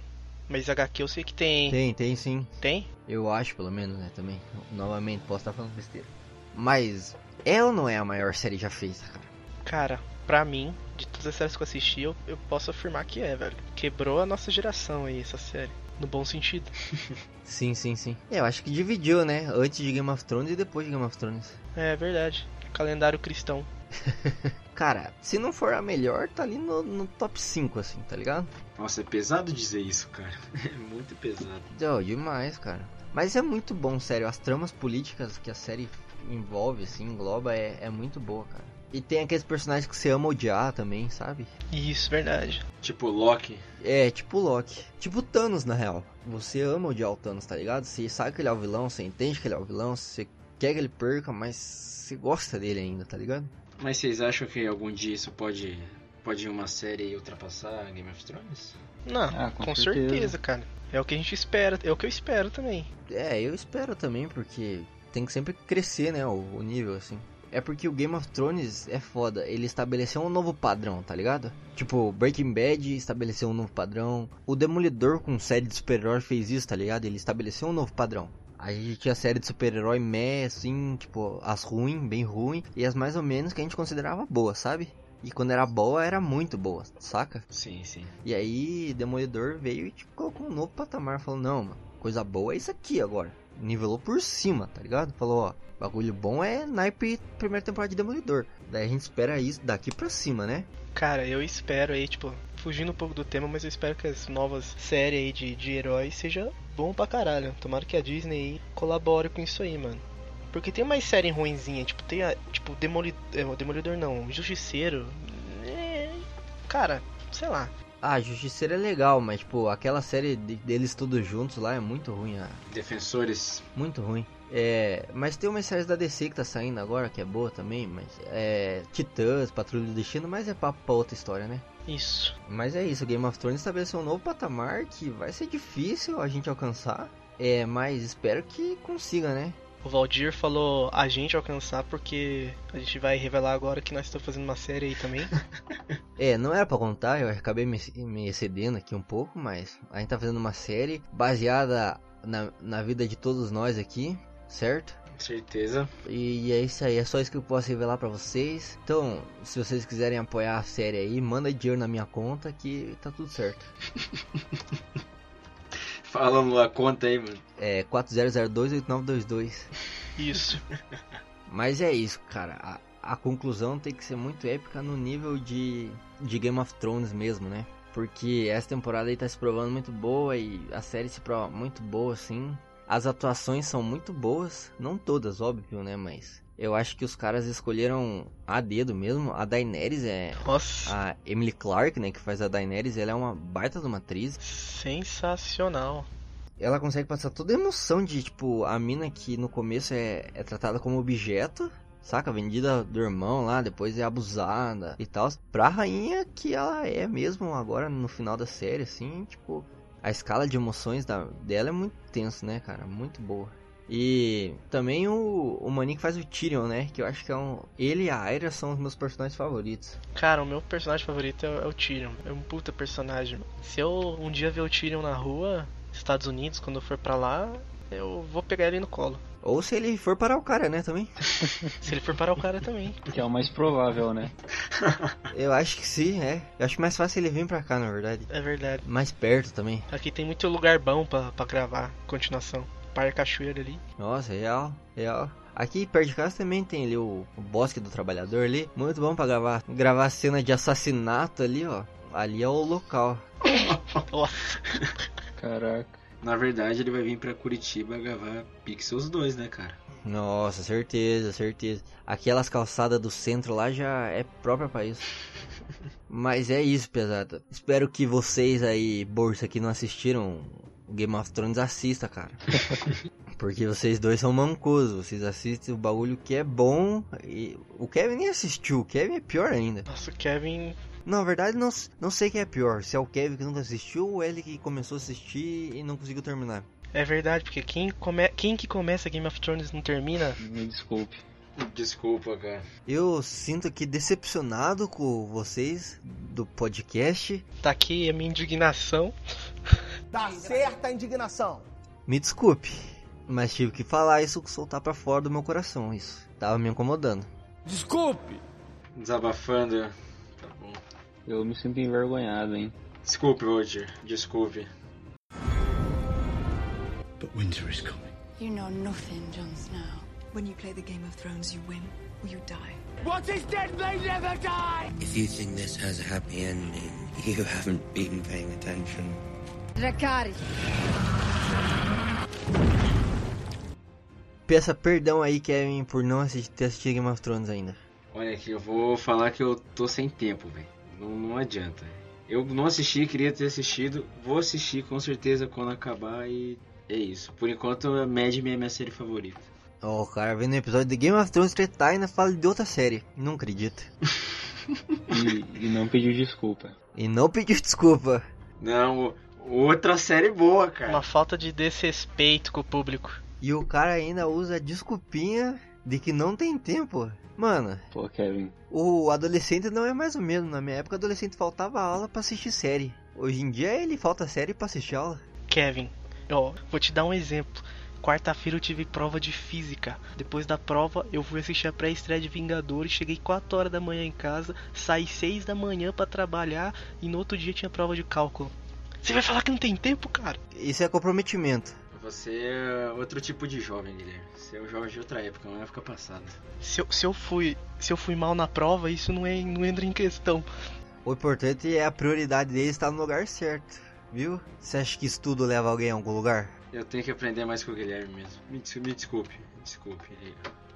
Mas HQ eu sei que tem. Tem, tem sim. Tem? Eu acho, pelo menos, né, também. Novamente, posso estar falando besteira. Mas ela não é a maior série já feita, cara. Cara, pra mim, de todas as séries que eu assisti, eu, eu posso afirmar que é, velho. Quebrou a nossa geração aí, essa série. No bom sentido. sim, sim, sim. É, eu acho que dividiu, né? Antes de Game of Thrones e depois de Game of Thrones. É verdade. Calendário cristão. Cara, se não for a melhor, tá ali no, no, top 5, assim, tá ligado? Nossa, é pesado dizer isso, cara. É muito pesado. Oh, demais, cara. Mas é muito bom, sério. As tramas políticas que a série envolve, assim, engloba, é, é muito boa, cara. E tem aqueles personagens que você ama odiar também, sabe? Isso, verdade. Tipo Loki. É, tipo Loki. Tipo Thanos, na real. Você ama odiar o Thanos, tá ligado? Você sabe que ele é o vilão, você entende que ele é o vilão, você quer que ele perca, mas você gosta dele ainda, tá ligado? Mas vocês acham que algum dia isso pode, pode ir uma série e ultrapassar Game of Thrones? Não, ah, com, com certeza. certeza, cara. É o que a gente espera, é o que eu espero também. É, eu espero também, porque tem que sempre crescer, né, o, o nível, assim. É porque o Game of Thrones é foda. Ele estabeleceu um novo padrão, tá ligado? Tipo, Breaking Bad estabeleceu um novo padrão. O Demolidor com série de super-herói fez isso, tá ligado? Ele estabeleceu um novo padrão. A gente tinha série de super-herói meh, assim, tipo, as ruins, bem ruim, e as mais ou menos que a gente considerava boas, sabe? E quando era boa, era muito boa, saca? Sim, sim. E aí, Demolidor veio e tipo, colocou um novo patamar, falou, não, mano, coisa boa é isso aqui agora. Nivelou por cima, tá ligado? Falou, ó, bagulho bom é naipe primeira temporada de Demolidor. Daí a gente espera isso daqui pra cima, né? Cara, eu espero aí, tipo, fugindo um pouco do tema, mas eu espero que as novas séries aí de, de heróis seja bom pra caralho. Tomara que a Disney aí colabore com isso aí, mano. Porque tem mais série ruinzinha, tipo, tem a. Tipo, Demolidor. É, Demolidor não, Justiceiro. É, cara, sei lá. Ah, Justiceiro é legal, mas, tipo, aquela série de, deles todos juntos lá é muito ruim. Ah. Defensores. Muito ruim. É, mas tem umas séries da DC que tá saindo agora, que é boa também, mas é. Titãs, Patrulha do Destino, mas é papo pra outra história, né? Isso. Mas é isso, Game of Thrones estabeleceu um novo patamar que vai ser difícil a gente alcançar. É, mas espero que consiga, né? O Valdir falou a gente alcançar porque a gente vai revelar agora que nós estamos fazendo uma série aí também. é, não era para contar, eu acabei me, me excedendo aqui um pouco, mas a gente tá fazendo uma série baseada na, na vida de todos nós aqui, certo? Certeza. E é isso aí, é só isso que eu posso revelar para vocês. Então, se vocês quiserem apoiar a série aí, manda dinheiro na minha conta que tá tudo certo. Falando a conta aí, mano. É 40028922. Isso. Mas é isso, cara. A, a, conclusão tem que ser muito épica no nível de, de Game of Thrones mesmo, né? Porque essa temporada aí tá se provando muito boa e a série se prova muito boa, assim. As atuações são muito boas, não todas, óbvio, né? Mas eu acho que os caras escolheram a dedo mesmo. A Daenerys é. Nossa. A Emily Clark, né? Que faz a Daenerys, ela é uma baita de uma atriz. Sensacional. Ela consegue passar toda a emoção de, tipo, a mina que no começo é, é tratada como objeto. Saca? Vendida do irmão lá, depois é abusada e tal. Pra rainha que ela é mesmo agora no final da série, assim, tipo. A escala de emoções da, dela é muito tenso, né, cara? Muito boa. E também o, o maninho que faz o Tyrion, né? Que eu acho que é um. Ele e a Arya são os meus personagens favoritos. Cara, o meu personagem favorito é, é o Tyrion. É um puta personagem. Se eu um dia ver o Tyrion na rua, Estados Unidos, quando eu for pra lá, eu vou pegar ele no colo. Ou se ele for parar o cara, né, também. se ele for parar o cara também. Que é o mais provável, né? eu acho que sim, é. Eu acho mais fácil ele vir pra cá, na verdade. É verdade. Mais perto também. Aqui tem muito lugar bom pra, pra gravar continuação. Parque Cachoeira ali. Nossa, real, real. Aqui perto de casa também tem ali o, o Bosque do Trabalhador ali. Muito bom pra gravar. Gravar cena de assassinato ali, ó. Ali é o local. Caraca. Na verdade, ele vai vir pra Curitiba gravar Pixels 2, né, cara? Nossa, certeza, certeza. Aquelas calçadas do centro lá já é própria pra isso. Mas é isso, pesado. Espero que vocês aí, bolsa, que não assistiram Game of Thrones, assista, cara. Porque vocês dois são mancosos, vocês assistem o bagulho que é bom e o Kevin nem assistiu, o Kevin é pior ainda. Nossa, o Kevin na verdade não, não sei quem é pior, se é o Kevin que nunca assistiu ou ele que começou a assistir e não conseguiu terminar. É verdade, porque quem, come... quem que começa Game of Thrones não termina? Me desculpe. Desculpa, cara. Eu sinto que decepcionado com vocês do podcast. Tá aqui a minha indignação. Tá certa a indignação. Me desculpe, mas tive que falar isso, soltar para fora do meu coração, isso. Tava me incomodando. Desculpe. Desabafando. Eu me sinto envergonhado, hein. Desculpe, Roger. Desculpe. But winter is coming. You know nothing, Jon Snow. When you play the Game of Thrones, you win or you die. What is dead may never die! If you think this has a happy ending, you haven't been paying attention. Dracarys. Peça perdão aí, Kevin, por não assistir, ter assistido Game of Thrones ainda. Olha aqui, eu vou falar que eu tô sem tempo, velho. Não, não adianta. Eu não assisti, queria ter assistido. Vou assistir com certeza quando acabar e é isso. Por enquanto, Mad Men é minha série favorita. Ó, oh, o cara vendo o episódio de Game of Thrones tretar e ainda fala de outra série. Não acredito. e, e não pediu desculpa. E não pediu desculpa. Não, outra série boa, cara. Uma falta de desrespeito com o público. E o cara ainda usa desculpinha de que não tem tempo. Mano. Pô, Kevin. O adolescente não é mais o mesmo. Na minha época, adolescente faltava aula para assistir série. Hoje em dia, ele falta série para assistir aula. Kevin, ó, vou te dar um exemplo. Quarta-feira eu tive prova de física. Depois da prova, eu fui assistir a pré-estreia de Vingadores. Cheguei 4 horas da manhã em casa, saí 6 da manhã para trabalhar e no outro dia tinha prova de cálculo. Você vai falar que não tem tempo, cara? Isso é comprometimento. Você é outro tipo de jovem, Guilherme. Você é o jovem de outra época, uma época passada. Se eu, se eu fui se eu fui mal na prova, isso não, é, não entra em questão. O importante é a prioridade dele estar no lugar certo, viu? Você acha que estudo leva alguém a algum lugar? Eu tenho que aprender mais com o Guilherme mesmo. Me, me desculpe, me desculpe.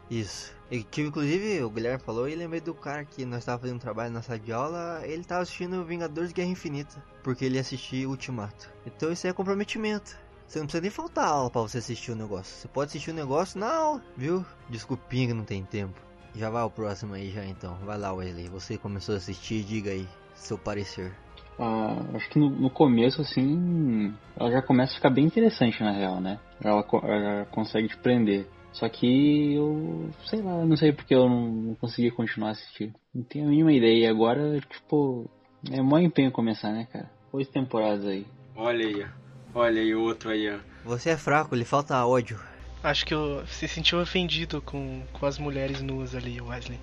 Isso. E que inclusive o Guilherme falou e lembrei do cara que nós estávamos fazendo um trabalho na sala de aula, ele estava assistindo Vingadores Guerra Infinita, porque ele assistiu Ultimato. Então isso é comprometimento. Você não precisa nem faltar aula para você assistir o negócio. Você pode assistir o negócio na aula, viu? Desculpinha que não tem tempo. Já vai o próximo aí já então. Vai lá, Wesley. Você começou a assistir, diga aí seu parecer. Ah, acho que no, no, começo, assim, ela já começa a ficar bem interessante na real, né? Ela, ela consegue te prender. Só que eu, sei lá, não sei porque eu não, não consegui continuar a assistir. Não tenho a mínima ideia. E agora, tipo, é mó empenho começar, né, cara? Oito temporadas aí. Olha aí, Olha aí o outro aí, ó. Você é fraco, lhe falta ódio. Acho que eu, se sentiu ofendido com, com as mulheres nuas ali, Wesley.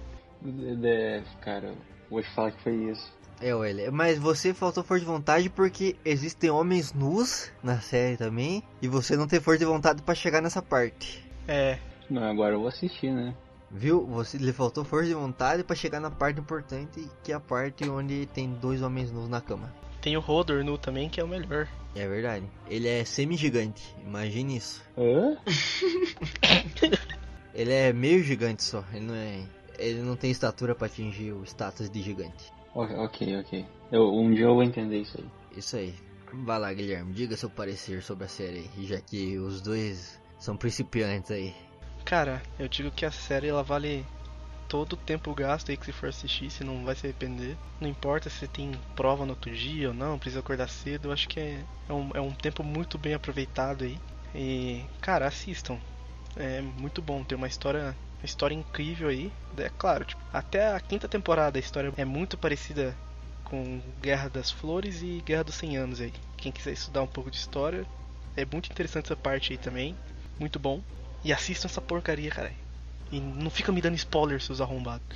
É, cara, vou te falar que foi isso. É, Wesley, mas você faltou força de vontade porque existem homens nus na série também e você não tem força de vontade para chegar nessa parte. É. Não, agora eu vou assistir, né? Viu? Você lhe faltou força de vontade para chegar na parte importante, que é a parte onde tem dois homens nus na cama. Tem o Rodor nu também, que é o melhor. É verdade. Ele é semi-gigante, imagine isso. Hã? Ele é meio gigante só, ele não é. Ele não tem estatura pra atingir o status de gigante. Ok, ok. ok. Eu, um dia eu vou entender isso aí. Isso aí. Vai lá, Guilherme, diga seu parecer sobre a série, já que os dois são principiantes aí. Cara, eu digo que a série ela vale todo o tempo gasto aí que você for assistir, você não vai se arrepender. Não importa se tem prova no outro dia ou não, precisa acordar cedo, eu acho que é, é, um, é um tempo muito bem aproveitado aí. E, cara, assistam. É muito bom, tem uma história, uma história incrível aí. É claro, tipo, até a quinta temporada a história é muito parecida com Guerra das Flores e Guerra dos 100 Anos aí. Quem quiser estudar um pouco de história, é muito interessante essa parte aí também. Muito bom. E assistam essa porcaria, cara. E não fica me dando spoiler, seus arrombados.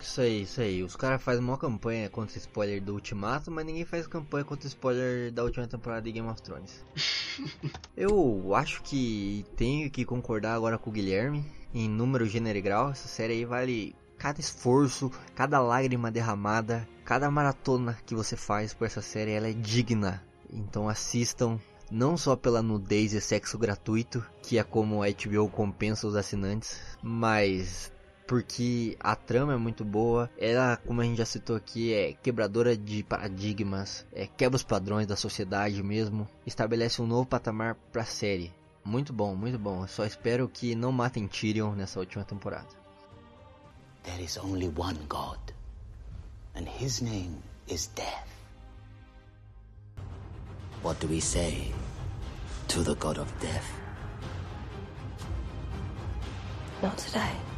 Isso aí, isso aí. Os caras fazem uma campanha contra spoiler do Ultimato, mas ninguém faz campanha contra spoiler da última temporada de Game of Thrones. Eu acho que tenho que concordar agora com o Guilherme. Em número, gênero e grau, essa série aí vale cada esforço, cada lágrima derramada, cada maratona que você faz por essa série, ela é digna. Então assistam, não só pela nudez e sexo gratuito, que é como a HBO compensa os assinantes, mas porque a trama é muito boa, ela, como a gente já citou aqui, é quebradora de paradigmas, é, quebra os padrões da sociedade mesmo, estabelece um novo patamar pra série. Muito bom, muito bom. Só espero que não matem Tyrion nessa última temporada. There is only one God, and his name is Death. What do we say to the God of Death? Not today.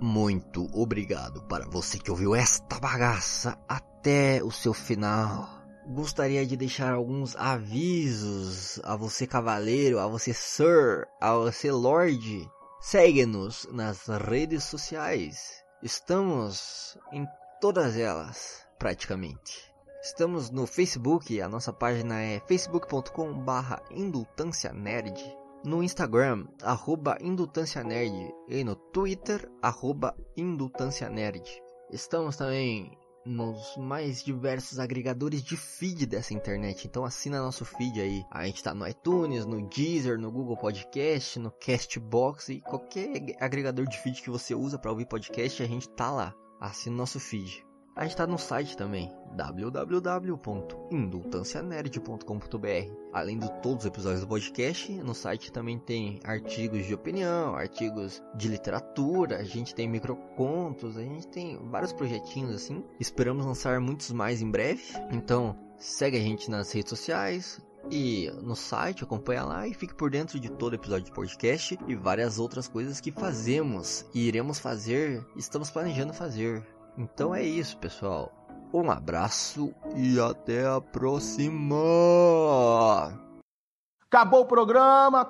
Muito obrigado para você que ouviu esta bagaça até o seu final. Gostaria de deixar alguns avisos a você cavaleiro, a você sir, a você lord. Segue-nos nas redes sociais. Estamos em todas elas, praticamente. Estamos no Facebook, a nossa página é facebook.com barra indultância nerd. No Instagram, arroba indultância nerd. E no Twitter, arroba indultância nerd. Estamos também nos mais diversos agregadores de feed dessa internet. Então assina nosso feed aí. A gente tá no iTunes, no Deezer, no Google Podcast, no Castbox e qualquer agregador de feed que você usa para ouvir podcast, a gente tá lá. Assina nosso feed. A gente tá no site também, www.indultancianerd.com.br. Além de todos os episódios do podcast, no site também tem artigos de opinião, artigos de literatura, a gente tem microcontos, a gente tem vários projetinhos assim. Esperamos lançar muitos mais em breve. Então, segue a gente nas redes sociais, e no site, acompanha lá e fique por dentro de todo episódio de podcast e várias outras coisas que fazemos e iremos fazer, estamos planejando fazer. Então é isso, pessoal. Um abraço e até a próxima. Acabou o programa.